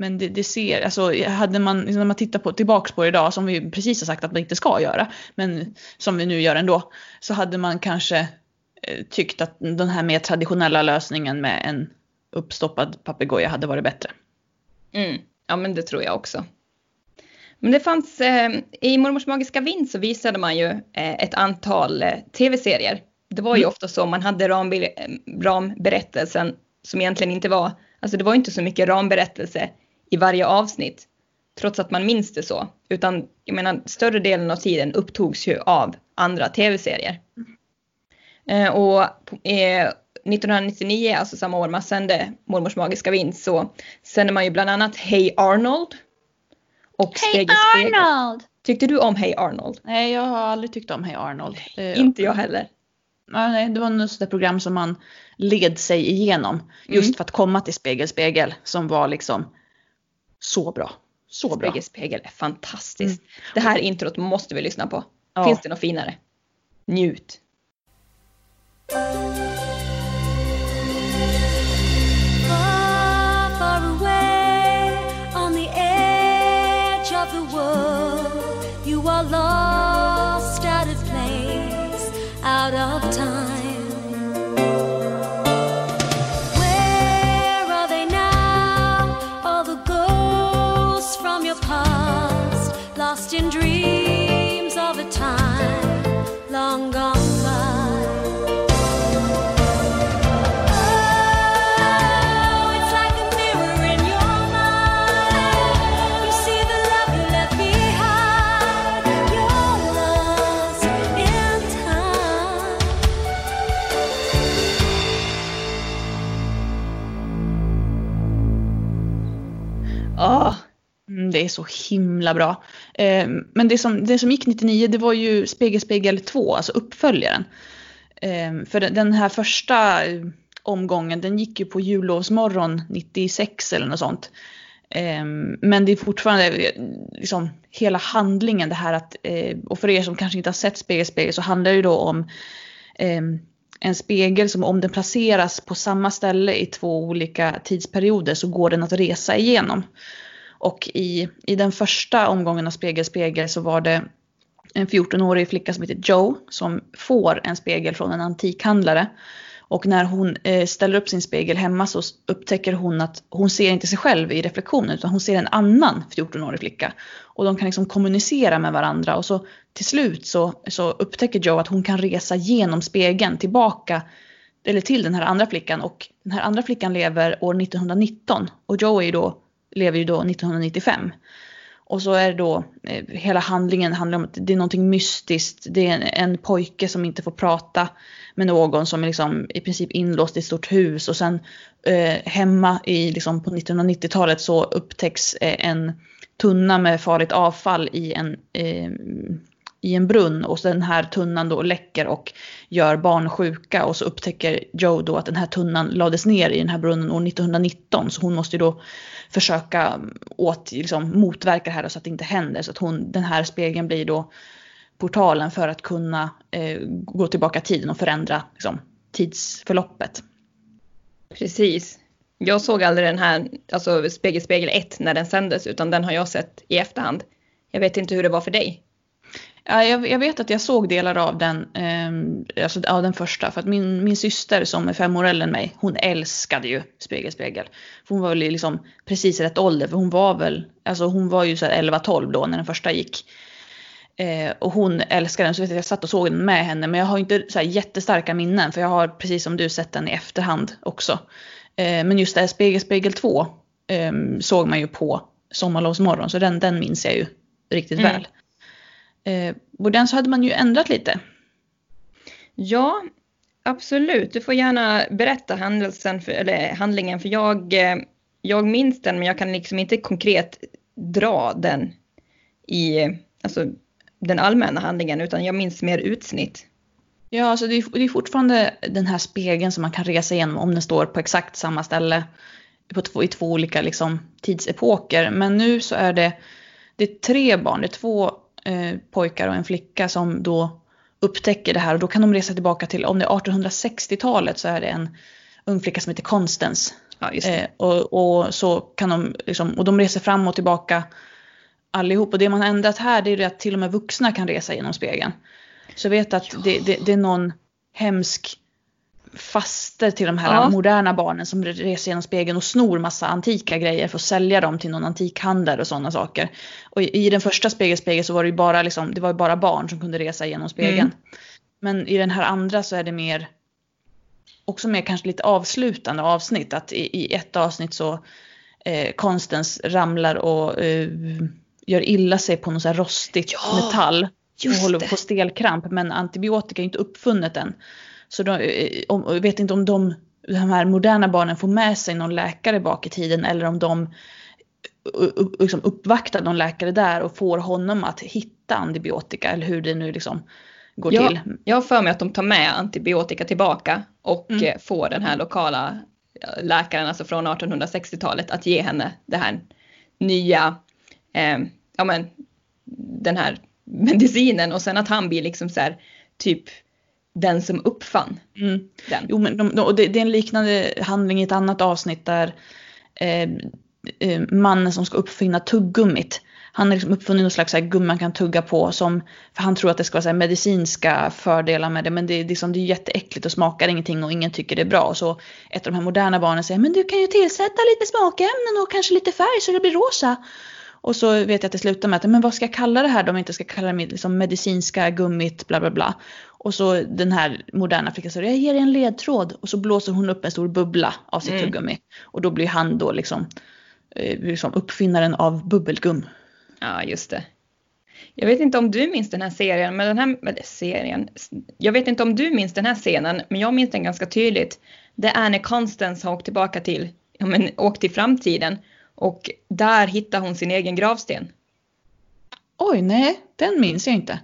Men det, det ser, alltså hade man, liksom, när man tittar på, tillbaks på det idag, som vi precis har sagt att man inte ska göra, men som vi nu gör ändå, så hade man kanske eh, tyckt att den här mer traditionella lösningen med en uppstoppad papegoja hade varit bättre. Mm. Ja men det tror jag också. Men det fanns, eh, i Mormors magiska vind så visade man ju eh, ett antal eh, tv-serier. Det var ju mm. ofta så, man hade rambe ramberättelsen som egentligen inte var, alltså det var inte så mycket ramberättelse i varje avsnitt. Trots att man minns det så. Utan jag menar större delen av tiden upptogs ju av andra tv-serier. Mm. och 1999, alltså samma år man sände Mormors magiska vind, så sände man ju bland annat Hey Arnold och Hey Arnold! Tyckte du om Hey Arnold? Nej, jag har aldrig tyckt om Hey Arnold. Eh, inte jag heller. Nej, det var något sådant program som man led sig igenom. Just mm. för att komma till Spegel Spegel som var liksom så bra. Så bra. Spegel Spegel är fantastiskt. Mm. Det här introt måste vi lyssna på. Ja. Finns det något finare? Njut. Det är så himla bra. Eh, men det som, det som gick 99 det var ju Spegel Spegel 2, alltså uppföljaren. Eh, för den här första eh, omgången den gick ju på jullovsmorgon 96 eller något sånt. Ehm, men det är fortfarande eh, liksom hela handlingen det här att, eh, och för er som kanske inte har sett Spegel Spegel så handlar det ju då om ehm, en spegel som om den placeras på samma ställe i två olika tidsperioder så går den att resa igenom. Och i, i den första omgången av Spegel spegel så var det en 14-årig flicka som heter Joe som får en spegel från en antikhandlare. Och när hon eh, ställer upp sin spegel hemma så upptäcker hon att hon ser inte sig själv i reflektionen utan hon ser en annan 14-årig flicka. Och de kan liksom kommunicera med varandra och så till slut så, så upptäcker Joe att hon kan resa genom spegeln tillbaka eller till den här andra flickan och den här andra flickan lever år 1919 och Joe är ju då lever ju då 1995. Och så är det då, eh, hela handlingen handlar om att det är någonting mystiskt. Det är en, en pojke som inte får prata med någon som är liksom i princip inlåst i ett stort hus. Och sen eh, hemma i, liksom på 1990-talet så upptäcks eh, en tunna med farligt avfall i en, eh, i en brunn. Och den här tunnan då läcker och gör barn sjuka. Och så upptäcker Joe då att den här tunnan lades ner i den här brunnen år 1919. Så hon måste ju då försöka mm, åt, liksom, motverka det här så att det inte händer. Så att hon, den här spegeln blir då portalen för att kunna eh, gå tillbaka i tiden och förändra liksom, tidsförloppet. Precis. Jag såg aldrig den här, alltså Spegel Spegel 1 när den sändes utan den har jag sett i efterhand. Jag vet inte hur det var för dig. Ja, jag, jag, vet att jag såg delar av den, eh, alltså av den första. För att min, min syster som är fem år äldre än mig, hon älskade ju Spegel Spegel. För hon var väl liksom precis rätt ålder, för hon var väl, alltså hon var ju så 11-12 då när den första gick. Eh, och hon älskade den, så vet jag, jag satt och såg den med henne. Men jag har inte så här jättestarka minnen, för jag har precis som du sett den i efterhand också. Eh, men just det här Spegel Spegel 2 eh, såg man ju på Sommarlovsmorgon, så den, den minns jag ju riktigt mm. väl. Eh, och den så hade man ju ändrat lite. Ja, absolut. Du får gärna berätta händelsen för, eller handlingen för jag, eh, jag minns den men jag kan liksom inte konkret dra den i alltså, den allmänna handlingen utan jag minns mer utsnitt. Ja, alltså det är, det är fortfarande den här spegeln som man kan resa igenom om den står på exakt samma ställe på två, i två olika liksom, tidsepoker. Men nu så är det, det är tre barn, det är två eh, pojkar och en flicka som då upptäcker det här och då kan de resa tillbaka till, om det är 1860-talet så är det en ung flicka som heter Constance. Ja. Eh, och, och, så kan de liksom, och de reser fram och tillbaka allihop. Och det man har ändrat här det är att till och med vuxna kan resa genom spegeln. Så jag vet att det, det, det är någon hemsk faster till de här Ja. moderna barnen som reser genom spegeln och snor massa antika grejer för att sälja dem till någon antikhandel och sådana saker. Och i, den första spegelspegeln så var det ju bara, liksom, det var bara barn som kunde resa genom spegeln. Mm. Men i den här andra så är det mer också mer kanske lite avslutande avsnitt. Att i, i ett avsnitt så eh, konstens ramlar och eh, gör illa sig på något så rostigt Ja, metall. och håller på stelkramp. Men antibiotika är inte uppfunnet än. Så de, eh, om, jag vet inte om de, de här moderna barnen får med sig någon läkare bak i tiden eller om de eh, liksom uppvaktar någon läkare där och får honom att hitta antibiotika eller hur det nu liksom går Ja, till. jag har för mig att de tar med antibiotika tillbaka och Mm. eh, får den här lokala läkaren, alltså från 1860-talet, att ge henne det här nya, eh, ja men den här medicinen och sen att han blir liksom så här, typ den som uppfann Mm. den. Jo, men de, de, och det, det är en liknande handling i ett annat avsnitt där eh, eh, mannen som ska uppfinna tuggummit. Han har liksom uppfunnit någon slags gummi man kan tugga på som, för han tror att det ska vara så medicinska fördelar med det men det, är liksom, det är jätteäckligt och smakar ingenting och ingen tycker det är bra. Och så ett av de här moderna barnen säger men du kan ju tillsätta lite smakämnen och kanske lite färg så det blir rosa. Och så vet jag att det slutar med att, men vad ska jag kalla det här då om jag inte ska kalla det liksom medicinska gummit bla bla bla. Och så den här moderna flickan säger, jag ger dig en ledtråd. Och så blåser hon upp en stor bubbla av sitt Mm. tuggummi. Och då blir han då liksom, eh, liksom uppfinnaren av bubbelgum. Ja, just det. Jag vet inte om du minns den här serien, men den här eller serien. Jag vet inte om du minns den här scenen, men jag minns den ganska tydligt. Det är när Constance har åkt tillbaka till, ja men åkt till framtiden och där hittar hon sin egen gravsten. Oj, nej, den minns jag inte.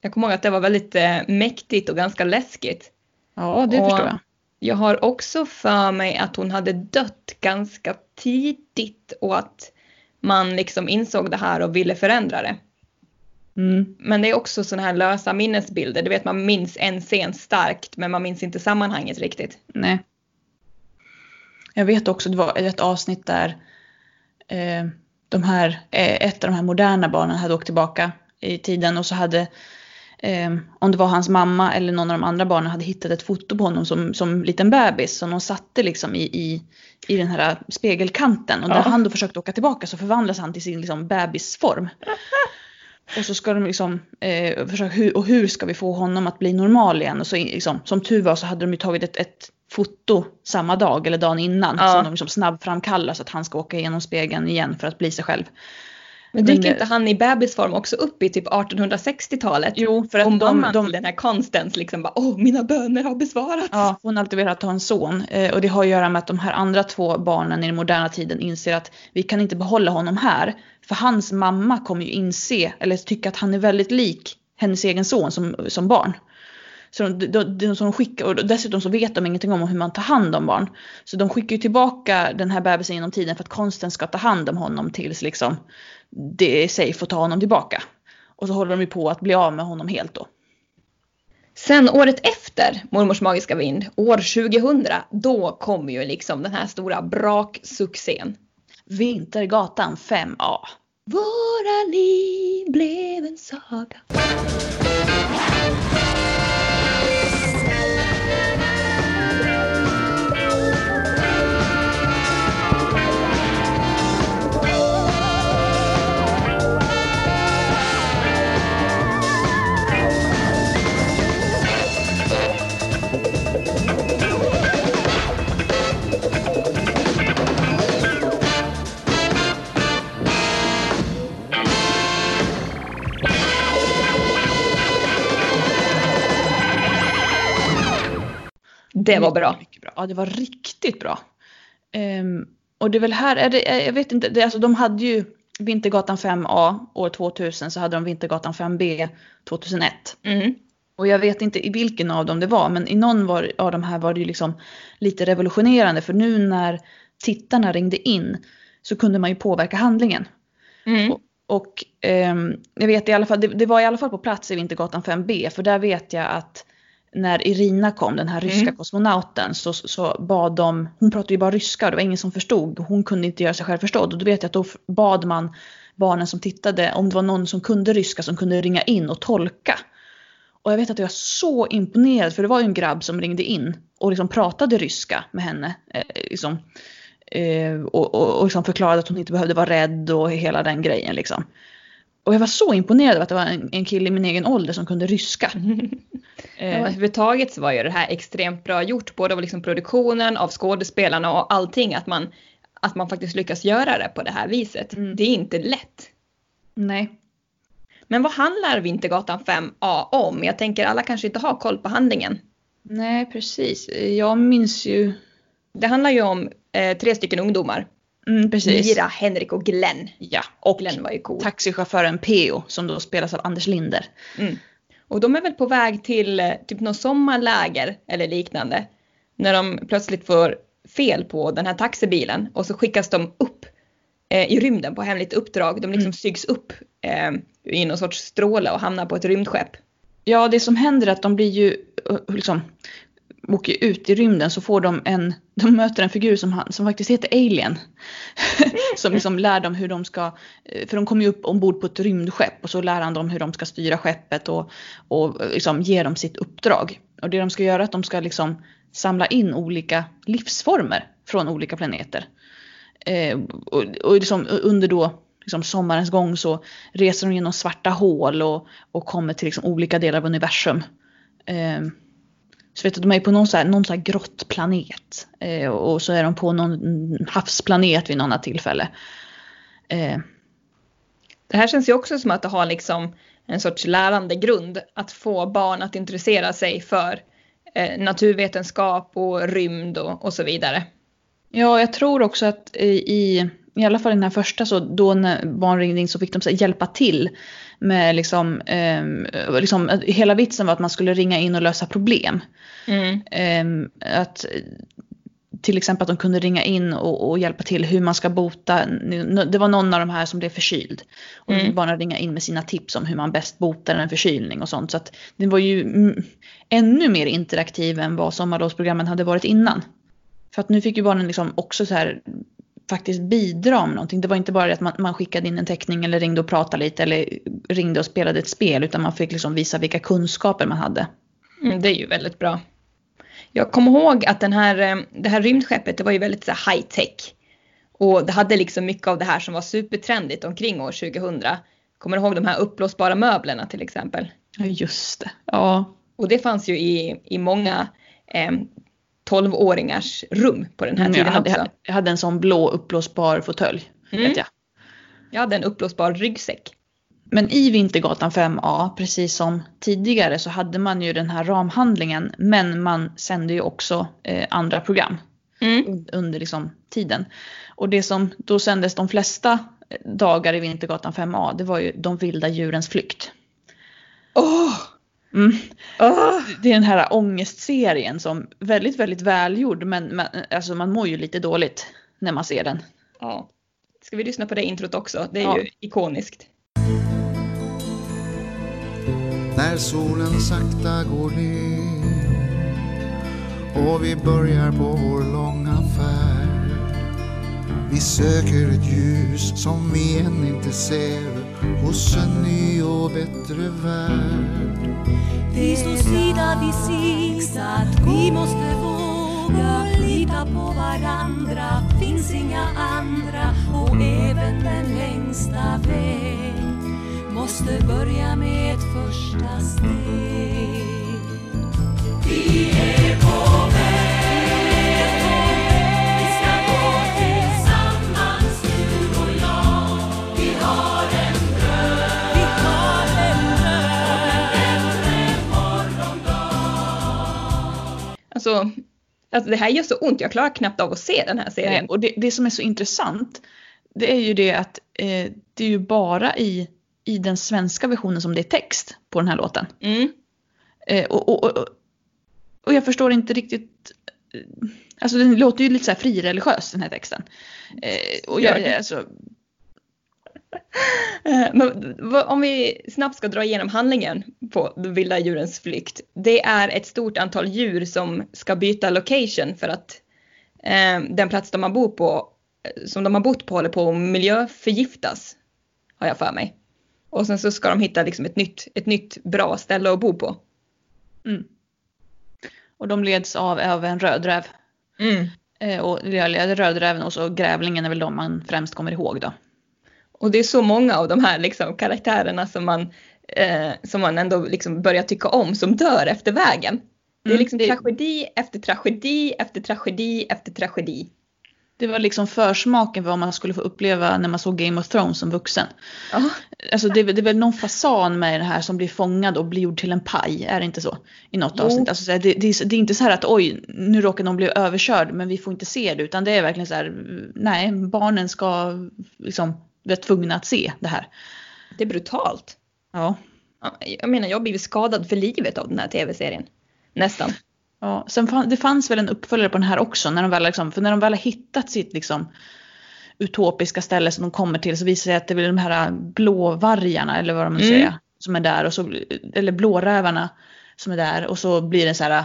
Jag kommer ihåg att det var väldigt eh, mäktigt och ganska läskigt. Ja, det Och- förstår jag. Jag har också för mig att hon hade dött ganska tidigt och att man liksom insåg det här och ville förändra det. Mm. Men det är också sådana här lösa minnesbilder. Du vet man minns en scen starkt men man minns inte sammanhanget riktigt. Nej. Jag vet också, det var ett avsnitt där de här, eh, ett av de här moderna barnen hade åkt tillbaka i tiden och så hade, eh, om det var hans mamma eller någon av de andra barnen hade hittat ett foto på honom som, som liten bebis som de satte liksom i, i, i den här spegelkanten. Och när Ja. han då försökte åka tillbaka så förvandlas han till sin liksom bebisform. Och så ska de liksom eh, försöka, hur, och hur ska vi få honom att bli normal igen? Och så liksom, som tur var så hade de ju tagit ett, ett foto samma dag eller dagen innan. Ja. Som de liksom snabbframkallar så att han ska åka igenom spegeln igen för att bli sig själv. Men dyker Men, eh, inte han i bebisform också upp i typ 1860-talet? Jo, för att de, de, den här Constance liksom bara åh mina böner har besvarats. Ja, hon har alltid velat ha en son. Eh, och det har att göra med att de här andra två barnen i den moderna tiden inser att vi kan inte behålla honom här. För hans mamma kommer ju inse, eller tycka att han är väldigt lik hennes egen son som, som barn. Så de, de, de, de skickar, och dessutom så vet de ingenting om hur man tar hand om barn. Så de skickar ju tillbaka den här bebisen genom tiden för att konsten ska ta hand om honom tills liksom det är safe att ta honom tillbaka. Och så håller de ju på att bli av med honom helt då. Sen året efter Mormors magiska vind, år 2000, då kommer ju liksom den här stora braksuccén. Vintergatan 5A. Våra liv blev en saga. Det var bra. Mycket bra. Ja, det var riktigt bra. Um, och det är väl här, är det, jag vet inte, det, alltså de hade ju Vintergatan 5A år 2000 så hade de Vintergatan 5B 2001. Mm. Och jag vet inte i vilken av dem det var men i någon var, av de här var det ju liksom lite revolutionerande för nu när tittarna ringde in så kunde man ju påverka handlingen. Mm. Och, och ehm, jag vet i alla fall, det, det, var i alla fall på plats i Vintergatan 5B för där vet jag att när Irina kom, den här ryska Mm. kosmonauten, så, så bad de, hon pratade ju bara ryska och det var ingen som förstod. Hon kunde inte göra sig själv förstådd och då vet jag att då bad man barnen som tittade om det var någon som kunde ryska som kunde ringa in och tolka. Och jag vet att jag var så imponerad för det var ju en grabb som ringde in och liksom pratade ryska med henne. Eh, liksom, eh, och och, och liksom förklarade att hon inte behövde vara rädd och hela den grejen liksom. Och jag var så imponerad av att det var en, en kille i min egen ålder som kunde ryska. Eh, överhuvudtaget så var ju det här extremt bra gjort, både av liksom produktionen, av skådespelarna och allting, att man, att man faktiskt lyckas göra det på det här viset. Mm. Det är inte lätt. nej. Men vad handlar Vintergatan 5A om? Jag tänker alla kanske inte har koll på handlingen. Nej, precis. Jag minns ju... Det handlar ju om eh, tre stycken ungdomar. Mm, precis. Mira, Henrik och Glenn. Ja, och Glenn var ju cool. taxichauffören Peo som då spelas av Anders Linder. Mm. Och de är väl på väg till eh, typ något sommarläger eller liknande. När de plötsligt får fel på den här taxibilen och så skickas de upp eh, i rymden på hemligt uppdrag. De liksom Mm. sygs upp eh, i någon sorts stråle och hamnar på ett rymdskepp. Ja, det som händer är att de blir ju eh, liksom åker ut i rymden så får de en, de möter en figur som, han- som faktiskt heter Alien. som liksom lär dem hur de ska, eh, för de kommer ju upp ombord på ett rymdskepp och så lär han dem hur de ska styra skeppet och, och eh, liksom ger dem sitt uppdrag. Och det de ska göra är att de ska liksom samla in olika livsformer från olika planeter. Eh, och och liksom under då liksom sommarens gång så reser de genom svarta hål och, och kommer till liksom olika delar av universum. Eh, så vet du, de är på någon så här, någon så här grottplanet. Eh, och så är de på någon havsplanet vid något tillfälle. Eh, Det här känns ju också som att det har liksom en sorts lärande grund att få barn att intressera sig för eh, naturvetenskap och rymd och, och så vidare. Ja, jag tror också att i, i, alla fall i den här första så då när barn ringde in så fick de så hjälpa till med liksom, ehm, liksom, hela vitsen var att man skulle ringa in och lösa problem. Mm. Ehm, att till exempel att de kunde ringa in och, och hjälpa till hur man ska bota. Det var någon av de här som blev förkyld. Och Mm. mm. barnen ringa in med sina tips om hur man bäst botar en förkylning och sånt. Så att det var ju mm, ännu mer interaktiv än vad sommarlovsprogrammen hade varit innan. För att nu fick ju barnen liksom också så här faktiskt bidra med någonting. Det var inte bara det att man, man skickade in en teckning eller ringde och pratade lite eller ringde och spelade ett spel utan man fick liksom visa vilka kunskaper man hade. Mm, det är ju väldigt bra. Jag kommer ihåg att den här, eh, det här rymdskeppet det var ju väldigt så high tech. Och det hade liksom mycket av det här som var supertrendigt omkring år 2000. Kommer du ihåg de här uppblåsbara möblerna till exempel? Ja just det. Ja. Och det fanns ju i, i många eh, 12-åringars rum på den här Mm, jag, tiden hade, också. jag hade en sån blå uppblåsbar fåtölj. Mm. Jag. Jag hade en uppblåsbar ryggsäck. Men i Vintergatan 5A, precis som tidigare, så hade man ju den här ramhandlingen. Men man sände ju också eh, andra program Mm. un- under liksom, tiden. Och det som då sändes de flesta dagar i Vintergatan 5A, det var ju De vilda djurens flykt. Åh! Mm. Åh! Det är den här ångestserien som väldigt, väldigt välgjord, men, men alltså man mår ju lite dåligt när man ser den. Ja. Ska vi lyssna på det introt också? Det är Ja. ju ikoniskt. När solen sakta går ner och vi börjar på vår långa färd. Vi söker ett ljus som vi än inte ser hos en ny och bättre värld. Vi står sida vid sida, vi måste våga lita på varandra, finns inga andra och även den längsta väg måste börja med ett första steg. Vi är på väg, Alltså, Alltså det här gör så ont, jag klarar knappt av att se den här serien. Nej, och det, det som är så intressant det är ju det att eh, det är ju bara i, i den svenska versionen som det är text på den här låten. Mm. Eh, och, och, och, och jag förstår inte riktigt eh, Alltså den låter ju lite så här frireligiös den här texten. Eh, och jag, alltså, Eh, Men vad- om vi snabbt ska dra igenom handlingen på De vilda djurens flykt. Det är ett stort antal djur som ska byta location för att eh, den plats de har bott på, eh, som de har bott på håller på att miljöförgiftas. Har jag för mig. Och sen så ska de hitta liksom ett nytt, ett nytt bra ställe att bo på. mm. Och de leds av, av en rödräv. Eh, och rödräven och så grävlingen är väl de man främst kommer ihåg då. Och det är så många av de här liksom, karaktärerna som man, eh, som man ändå liksom börjar tycka om som dör efter vägen. Det är Mm, liksom det- tragedi efter tragedi efter tragedi efter tragedi. Det var liksom försmaken för vad man skulle få uppleva när man såg Game of Thrones som vuxen. Ja, Alltså det, är väl- det är väl någon fasan med det här som blir fångad och blir gjord till en paj, är det inte så? I något Jo. avsnitt. Alltså det, det, är, det är inte så här att oj, nu råkar någon bli överkörd men vi får inte se det. Utan det är verkligen så här, nej, barnen ska liksom vara tvungna att se det här. det är brutalt. Ja. Ja, Jag menar, jag har blivit skadad för livet av den här tv-serien. Nästan. Ja, sen fan, det fanns väl en uppföljare på den här också, när de väl, liksom, för när de väl har hittat sitt liksom, utopiska ställe som de kommer till så visar det sig att det är de här blåvargarna eller vad de Mm. säger som är där, och så, eller blårävarna som är där och så blir det så här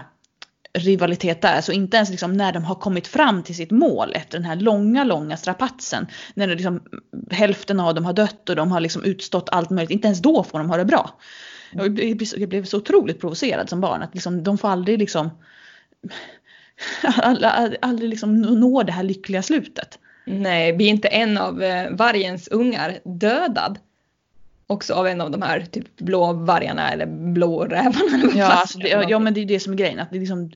rivalitet där. Så inte ens liksom när de har kommit fram till sitt mål efter den här långa, långa strapatsen. När liksom, hälften av dem har dött och de har liksom utstått allt möjligt. Inte ens då får de ha det bra. Jag blev, jag blev så otroligt provocerad som barn att liksom, de får aldrig liksom aldrig, aldrig liksom nå det här lyckliga slutet. Nej, blir inte en av eh, vargens ungar dödad? Också av en av de här typ blåvargarna eller blårävarna. eller vad Ja, alltså det, ja, men det är det som är grejen. Att det är liksom,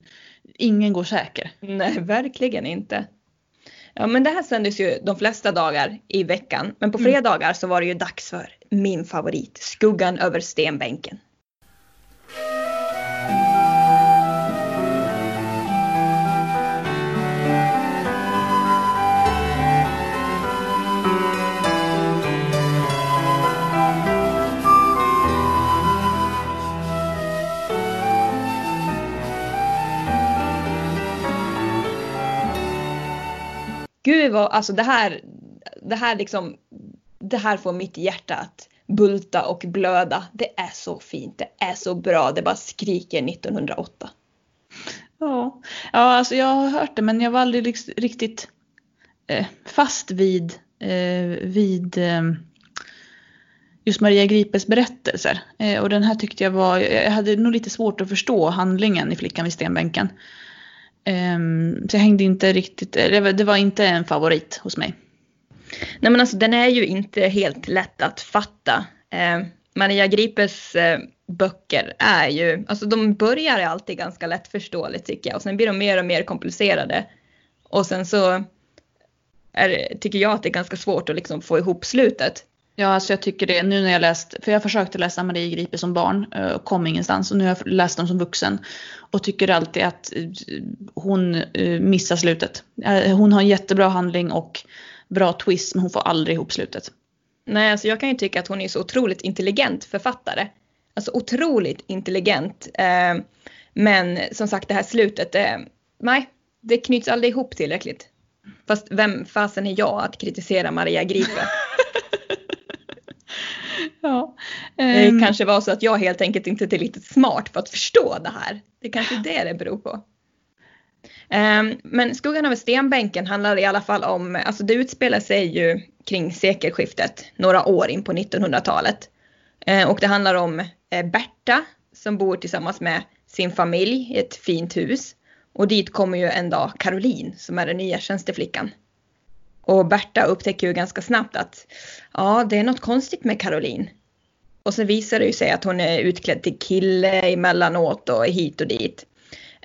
ingen går säker. Nej, verkligen inte. Ja, men det här sändes ju de flesta dagar i veckan. Men på Mm. fredagar så var det ju dags för min favorit, Skuggan över stenbänken. Gud vad, alltså det här, det här liksom, det här får mitt hjärta att bulta och blöda. Det är så fint, det är så bra, det bara skriker 1908. Ja, ja alltså jag har hört det men jag var aldrig liksom, riktigt eh, fast vid, eh, vid eh, just Maria Gripes berättelser. Eh, och den här tyckte jag var, jag hade nog lite svårt att förstå handlingen i Flickan vid stenbänken. Ehm, så jag hängde inte riktigt, det var, inte en favorit hos mig. Nej men alltså den är ju inte helt lätt att fatta. Ehm, Maria Gripes eh, böcker är ju, alltså de börjar alltid ganska lättförståeligt tycker jag och sen blir de mer och mer komplicerade. Och sen så är, tycker jag att det är ganska svårt att liksom få ihop slutet. Ja, alltså jag tycker det nu när jag läst, för jag försökte läsa Marie Gripe som barn eh, och kom ingenstans och nu har jag läst dem som vuxen och tycker alltid att eh, hon eh, missar slutet. Hon har en jättebra handling och bra twist men hon får aldrig ihop slutet. Nej, alltså jag kan ju tycka att hon är så otroligt intelligent författare. Alltså otroligt intelligent. Men som sagt det här slutet, nej, det knyts aldrig ihop tillräckligt. Fast vem fasen är jag att kritisera Maria Gripe? Ja. Det ehm, kanske var så att jag helt enkelt inte är tillräckligt smart för att förstå det här. Det är kanske är det det beror på. Ehm, Men Skuggan över stenbänken handlar i alla fall om, alltså det utspelar sig ju kring sekelskiftet, några år in på 1900-talet. Eh, Och det handlar om eh, Berta som bor tillsammans med sin familj i ett fint hus. Och dit kommer ju en dag Caroline som är den nya tjänsteflickan. Och Berta upptäcker ju ganska snabbt att ja, det är något konstigt med Caroline. Och så visar det ju sig att hon är utklädd till kille emellanåt och hit och dit.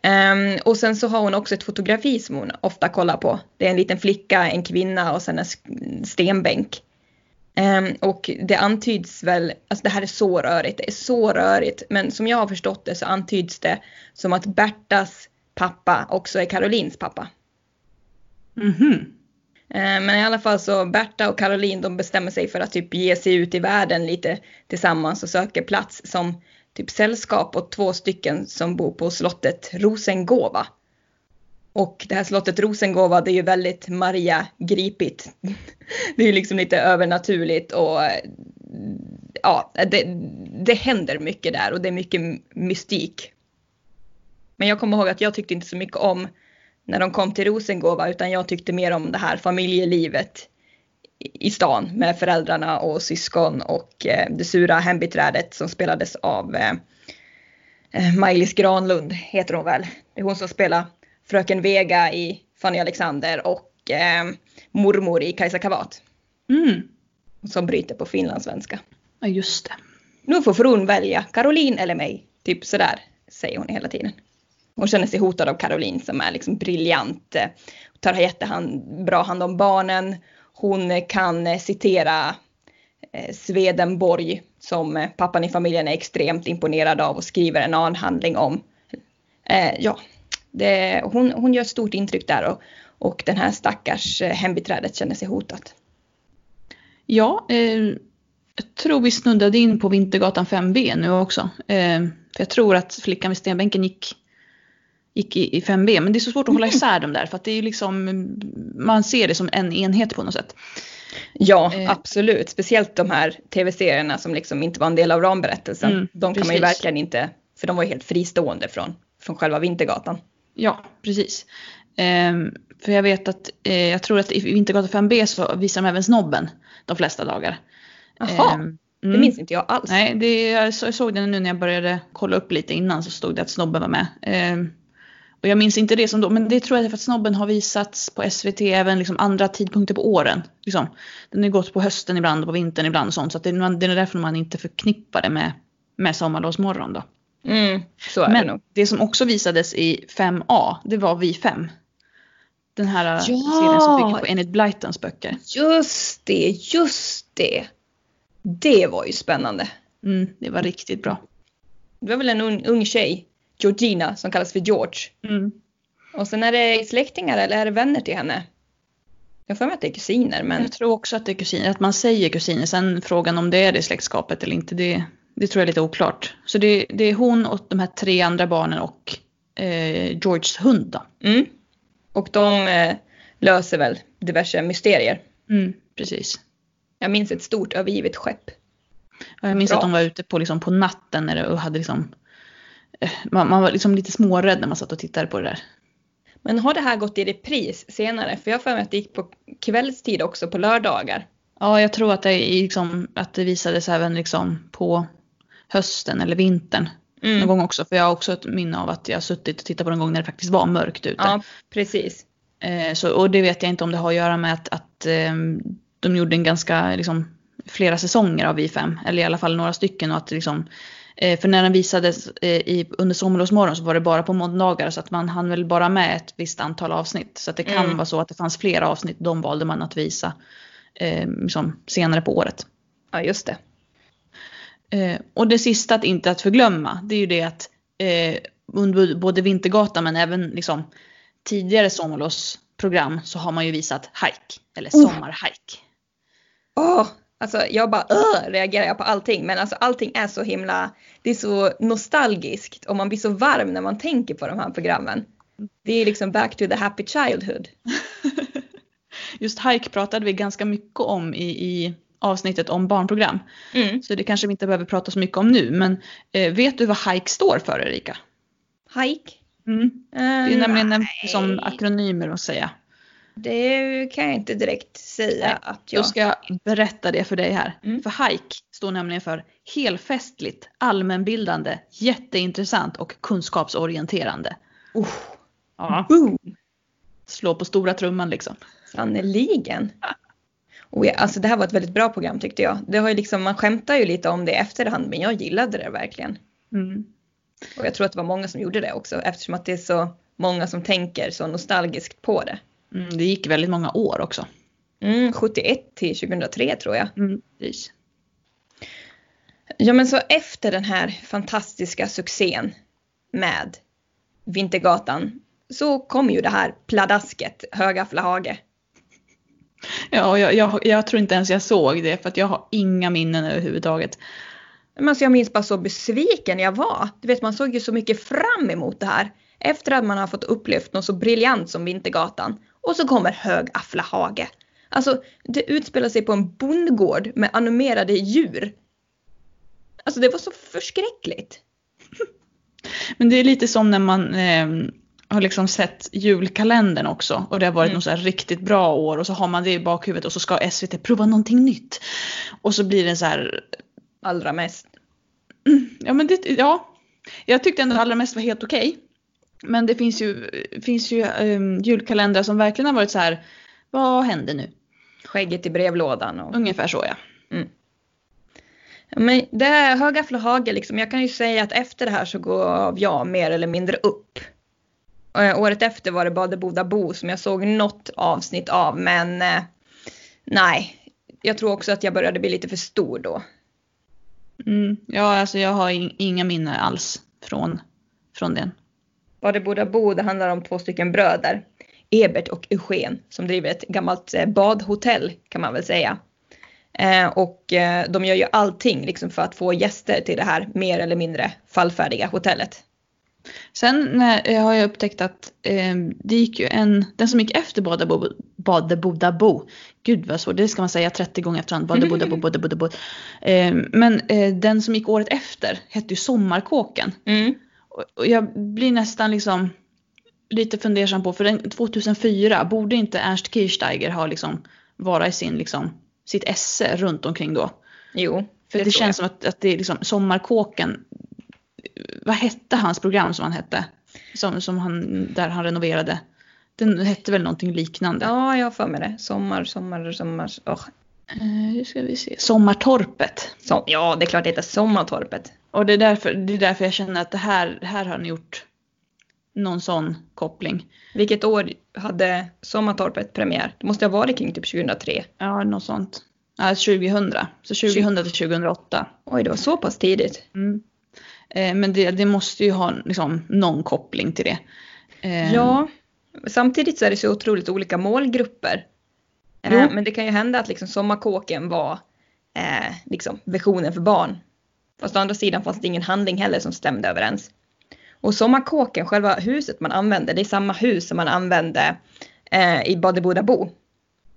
Um, och sen så har hon också ett fotografi som hon ofta kollar på. Det är en liten flicka, en kvinna och sen en stenbänk. Um, och det antyds väl, alltså det här är så rörigt, det är så rörigt. Men som jag har förstått det så antyds det som att Bertas pappa också är Carolines pappa. Mhm. Eh, men i alla fall så Berta och Caroline de bestämmer sig för att typ ge sig ut i världen lite tillsammans och söker plats som typ sällskap åt två stycken som bor på slottet Rosengåva. Och det här slottet Rosengåva det är ju väldigt Maria gripigt. Det är ju liksom lite övernaturligt och eh, ja, det, det händer mycket där och det är mycket mystik. Men jag kommer ihåg att jag tyckte inte så mycket om när de kom till Rosengåva utan jag tyckte mer om det här familjelivet i stan med föräldrarna och syskon och eh, det sura hembiträdet som spelades av eh, eh, Maj-Lis Granlund heter hon väl. Det är hon som spelar fröken Vega i Fanny Alexander och eh, mormor i Kajsa Kavat Mm. som bryter på finlandssvenska. Ja, just det. Nu får frun välja Caroline eller mig. Typ sådär säger hon hela tiden. Hon känner sig hotad av Caroline som är liksom briljant. Eh, tar jättebra hand om barnen. Hon kan eh, citera eh, Swedenborg som pappan i familjen är extremt imponerad av och skriver en avhandling om. Ja, det, hon, hon gör ett stort intryck där och, och den här stackars hembiträdet känner sig hotat. Ja, eh, jag tror vi snuddade in på Vintergatan 5B nu också. Eh, för jag tror att flickan vid stenbänken gick, gick i, i 5B. Men det är så svårt att hålla isär dem där för att det är ju liksom, man ser det som en enhet på något sätt. Ja, Eh. absolut. Speciellt de här tv-serierna som liksom inte var en del av ramberättelsen. Mm, de kan man ju precis. verkligen inte, för de var ju helt fristående från, från själva Vintergatan. Ja, precis. Ehm, för jag vet att, eh, jag tror att i Vintergatan 5B så visar de även snobben de flesta dagar. Jaha, Ehm, det mm. minns inte jag alls. Nej, det, jag så- jag såg det nu när jag började kolla upp lite innan så stod det att snobben var med. Ehm, och jag minns inte det som då, men det tror jag är för att snobben har visats på SVT även liksom andra tidpunkter på åren. Liksom. Den har gått på hösten ibland och på vintern ibland och sånt. Så att det, det är därför man inte förknippar det med, med Sommarlovsmorgon då. Mm, det Men nog. det som också visades i 5A, det var Vi fem. Den här Ja! serien som bygger på Enid Blytons böcker. Just det, just det. Det var ju spännande. Mm, det var riktigt bra. Det var väl en ung, ung tjej, Georgina, som kallas för George. Mm. Och sen är det släktingar eller är det vänner till henne? Jag för mig att det är kusiner men Jag tror också att det är kusiner, att man säger kusiner. Sen frågan om det är det släktskapet eller inte, det, det tror jag är lite oklart. Så det, det är hon och de här tre andra barnen och eh, Georges hund då. mm. Och de eh, löser väl diverse mysterier. Mm, precis. Jag minns ett stort övergivet skepp. Jag minns Bra. att de var ute på, liksom, på natten när det, och hade liksom, man, man var liksom lite smårädd när man satt och tittade på det där. Men har det här gått i repris senare? För jag har för mig att det gick på kvällstid också på lördagar. Ja, jag tror att det, liksom, att det visades även liksom på hösten eller vintern. Någon Mm. gång också, för jag har också ett minne av att jag har suttit och tittat på en gång när det faktiskt var mörkt ute. Ja, precis. Eh, så, och det vet jag inte om det har att göra med att, att eh, de gjorde en ganska, liksom, flera säsonger av Vi5, eller i alla fall några stycken. Och att, liksom, för när den visades eh, i, under Sommarlovsmorgon så var det bara på måndagar så att man hann väl bara med ett visst antal avsnitt. Så att det kan Mm. vara så att det fanns flera avsnitt, de valde man att visa eh, liksom, senare på året. Ja, just det. Eh, och det sista att inte att förglömma, det är ju det att eh, under både Vintergatan men även liksom tidigare sommarlovsprogram så har man ju visat hike, eller Oh. sommarhike. Alltså jag bara uh, reagerar jag på allting. Men alltså allting är så himla, det är så nostalgiskt och man blir så varm när man tänker på de här programmen. Det är liksom back to the happy childhood. Just hike pratade vi ganska mycket om i, i avsnittet om barnprogram. Mm. Så det kanske vi inte behöver prata så mycket om nu. Men eh, vet du vad hike står för Erika? Hike? Mm. Det är Uh, nämligen en nej, som akronymer att säga. Det kan jag inte direkt säga Nej, att Då jag... ska jag berätta det för dig här. Mm. För hike står nämligen för helfestligt, allmänbildande, jätteintressant och kunskapsorienterande. Oh, Ja. boom! Slå på stora trumman liksom. Sannerligen. Och jag, alltså det här var ett väldigt bra program tyckte jag. Det har ju liksom, man skämtar ju lite om det i efterhand men jag gillade det verkligen. Mm. Och jag tror att det var många som gjorde det också eftersom att det är så många som tänker så nostalgiskt på det. Mm, det gick väldigt många år också. Mm, 71 till 2003 tror jag. Mm. precis. Ja men så efter den här fantastiska succén med Vintergatan så kom ju det här pladasket Högaflahage. Ja, jag, jag, jag tror inte ens jag såg det för att jag har inga minnen överhuvudtaget. Men alltså jag minns bara så besviken jag var. Du vet man såg ju så mycket fram emot det här. Efter att man har fått upplevt något så briljant som Vintergatan. Och så kommer Högaflahage. Alltså det utspelar sig på en bondgård med animerade djur. Alltså det var så förskräckligt. Men det är lite som när man eh, har liksom sett julkalendern också och det har varit mm. något så här riktigt bra år och så har man det i bakhuvudet och så ska SVT prova någonting nytt. Och så blir det så här... Allra mest. Ja men det, ja. Jag tyckte ändå allra mest var helt okej. Okay. Men det finns ju, finns ju um, julkalendrar som verkligen har varit så här, vad händer nu? Skägget i brevlådan. Och... Ungefär så ja. Mm. Men det är Höga Hage liksom, jag kan ju säga att efter det här så gav jag mer eller mindre upp. Och året efter var det Badeboda Bo som jag såg något avsnitt av men eh, nej, jag tror också att jag började bli lite för stor då. Mm, ja, alltså jag har inga minnen alls från, från den. Badeboda Bo, det handlar om två stycken bröder. Ebert och Eugen som driver ett gammalt eh, badhotell kan man väl säga. Eh, och eh, de gör ju allting liksom för att få gäster till det här mer eller mindre fallfärdiga hotellet. Sen när, har jag upptäckt att eh, det gick ju en, den som gick efter Badabo, Badebodabo, gud vad svårt, det ska man säga 30 gånger efterhand, Badebodabo, Badebodabo. Eh, men eh, den som gick året efter hette ju Sommarkåken. Mm. Och, jag blir nästan liksom lite fundersam på, för den, 2004 borde inte Ernst Kirchsteiger ha liksom vara i sin liksom sitt esse runt omkring då. Jo. För det, det känns som att, att det är liksom Sommarkåken. Vad hette hans program som han hette? Som, som han, där han renoverade. Den hette väl någonting liknande? Ja, jag har för mig det. Sommar, sommar, sommar. Oh. Uh, ska vi se. Sommartorpet. Som, ja, det är klart det heter Sommartorpet. Och det är, därför, det är därför jag känner att det här, här har ni gjort någon sån koppling. Vilket år hade Sommartorpet premiär? Det måste ha varit kring typ 2003. Ja, något sånt. Ja, 2000. Så 2000 till 2008. Oj, det var så pass tidigt. Mm. Eh, men det, det, måste ju ha liksom, någon koppling till det. Eh. Ja, samtidigt så är det så otroligt olika målgrupper. Eh, men det kan ju hända att liksom Sommarkåken var eh, liksom visionen för barn. Fast å andra sidan fanns det ingen handling heller som stämde överens. Och sommarkåken, själva huset man använde, det är samma hus som man använde eh, i Badebodabo.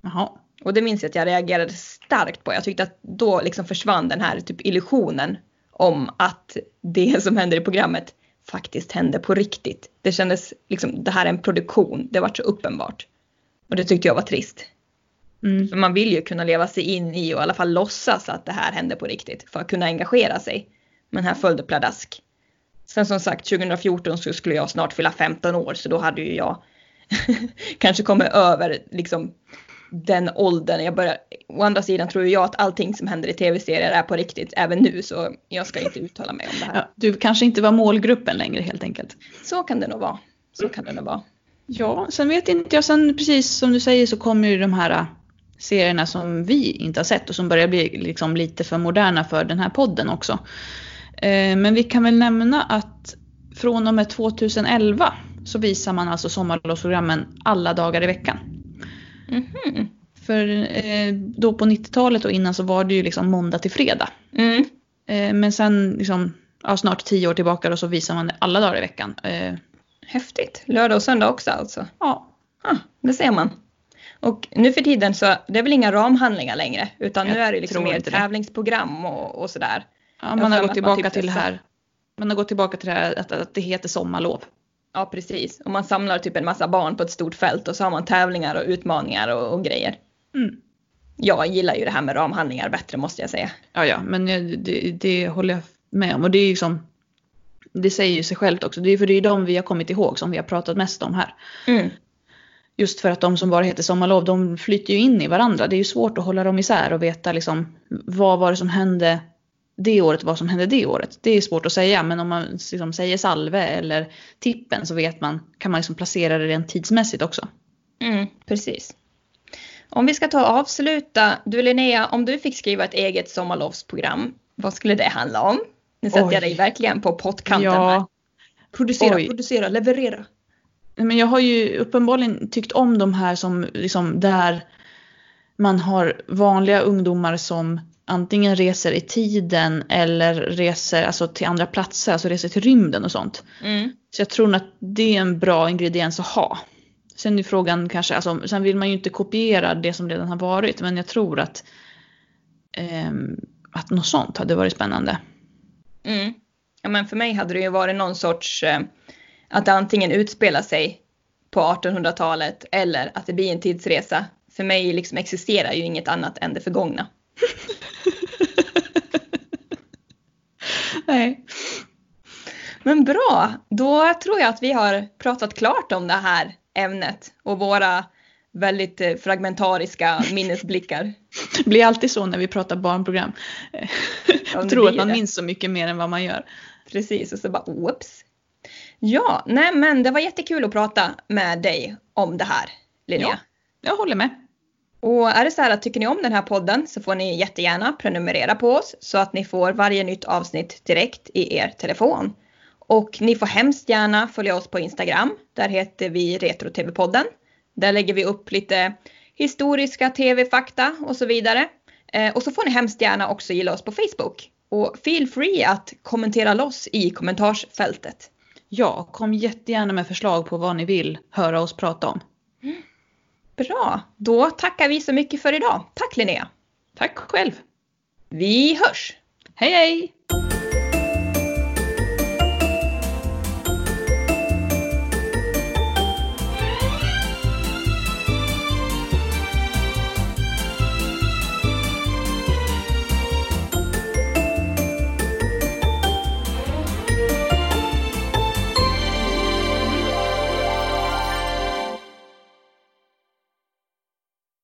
Jaha. Och det minns jag att jag reagerade starkt på. Jag tyckte att då liksom försvann den här typ illusionen om att det som händer i programmet faktiskt hände på riktigt. Det kändes liksom, det här är en produktion, det var så uppenbart. Och det tyckte jag var trist. Mm. För man vill ju kunna leva sig in i och i alla fall låtsas att det här hände på riktigt för att kunna engagera sig. Men här följde pladask. Sen som sagt 2014 så skulle jag snart fylla 15 år så då hade ju jag kanske kommit över liksom den åldern. Jag börjar, å andra sidan tror jag att allting som händer i tv-serier är på riktigt även nu så jag ska inte uttala mig om det här. Ja, du kanske inte var målgruppen längre helt enkelt. Så kan det nog vara. Så kan det nog vara. Ja, sen vet inte jag. Sen precis som du säger så kommer ju de här serierna som vi inte har sett och som börjar bli liksom lite för moderna för den här podden också. Eh, men vi kan väl nämna att från och med 2011 så visar man alltså sommarlovsprogrammen alla dagar i veckan. Mm -hmm. För eh, då på 90-talet och innan så var det ju liksom måndag till fredag. Mm. Eh, men sen liksom, ja, snart tio år tillbaka då så visar man det alla dagar i veckan. Häftigt. Lördag och söndag också alltså? Ja. Ah, det ser man. Och nu för tiden så det är väl inga ramhandlingar längre utan Jag nu är det liksom mer tävlingsprogram och, och sådär. Ja, man har gått tillbaka typ till det här. Man har gått tillbaka till det här att, att det heter sommarlov. Ja precis. Och man samlar typ en massa barn på ett stort fält och så har man tävlingar och utmaningar och, och grejer. Mm. Jag gillar ju det här med ramhandlingar bättre måste jag säga. Ja, ja, men det, det håller jag med om. Och det är ju som, det säger ju sig självt också. Det är för det är de vi har kommit ihåg som vi har pratat mest om här. Mm. Just för att de som bara heter sommarlov, de flyter ju in i varandra. Det är ju svårt att hålla dem isär och veta liksom vad var det som hände det året vad som hände det året. Det är svårt att säga men om man liksom säger salve eller tippen så vet man, kan man liksom placera det rent tidsmässigt också. Mm, precis. Om vi ska ta och avsluta. Du Linnea, om du fick skriva ett eget sommarlovsprogram, vad skulle det handla om? Nu sätter Oj. jag dig verkligen på pottkanten ja. här. Producera, Oj. producera, leverera. Men jag har ju uppenbarligen tyckt om de här som liksom där man har vanliga ungdomar som antingen reser i tiden eller reser alltså, till andra platser, alltså reser till rymden och sånt. Mm. Så jag tror att det är en bra ingrediens att ha. Sen är frågan kanske, alltså, sen vill man ju inte kopiera det som redan har varit men jag tror att, ehm, att något sånt hade varit spännande. Mm. Ja, men för mig hade det ju varit någon sorts eh, att det antingen utspelar sig på 1800-talet eller att det blir en tidsresa. För mig liksom existerar ju inget annat än det förgångna. Nej. Men bra, då tror jag att vi har pratat klart om det här ämnet och våra väldigt eh, fragmentariska minnesblickar. Det blir alltid så när vi pratar barnprogram. Ja, tror att man det. minns så mycket mer än vad man gör. Precis, och så bara whoops. Ja, nej men det var jättekul att prata med dig om det här, Linnea. Ja. Jag håller med. Och är det så här att tycker ni om den här podden så får ni jättegärna prenumerera på oss så att ni får varje nytt avsnitt direkt i er telefon. Och ni får hemskt gärna följa oss på Instagram. Där heter vi Retro-TV-podden. Där lägger vi upp lite historiska tv-fakta och så vidare. Eh, och så får ni hemskt gärna också gilla oss på Facebook. Och feel free att kommentera loss i kommentarsfältet. Ja, kom jättegärna med förslag på vad ni vill höra oss prata om. Bra, då tackar vi så mycket för idag. Tack Linnea! Tack själv. Vi hörs! Hej hej!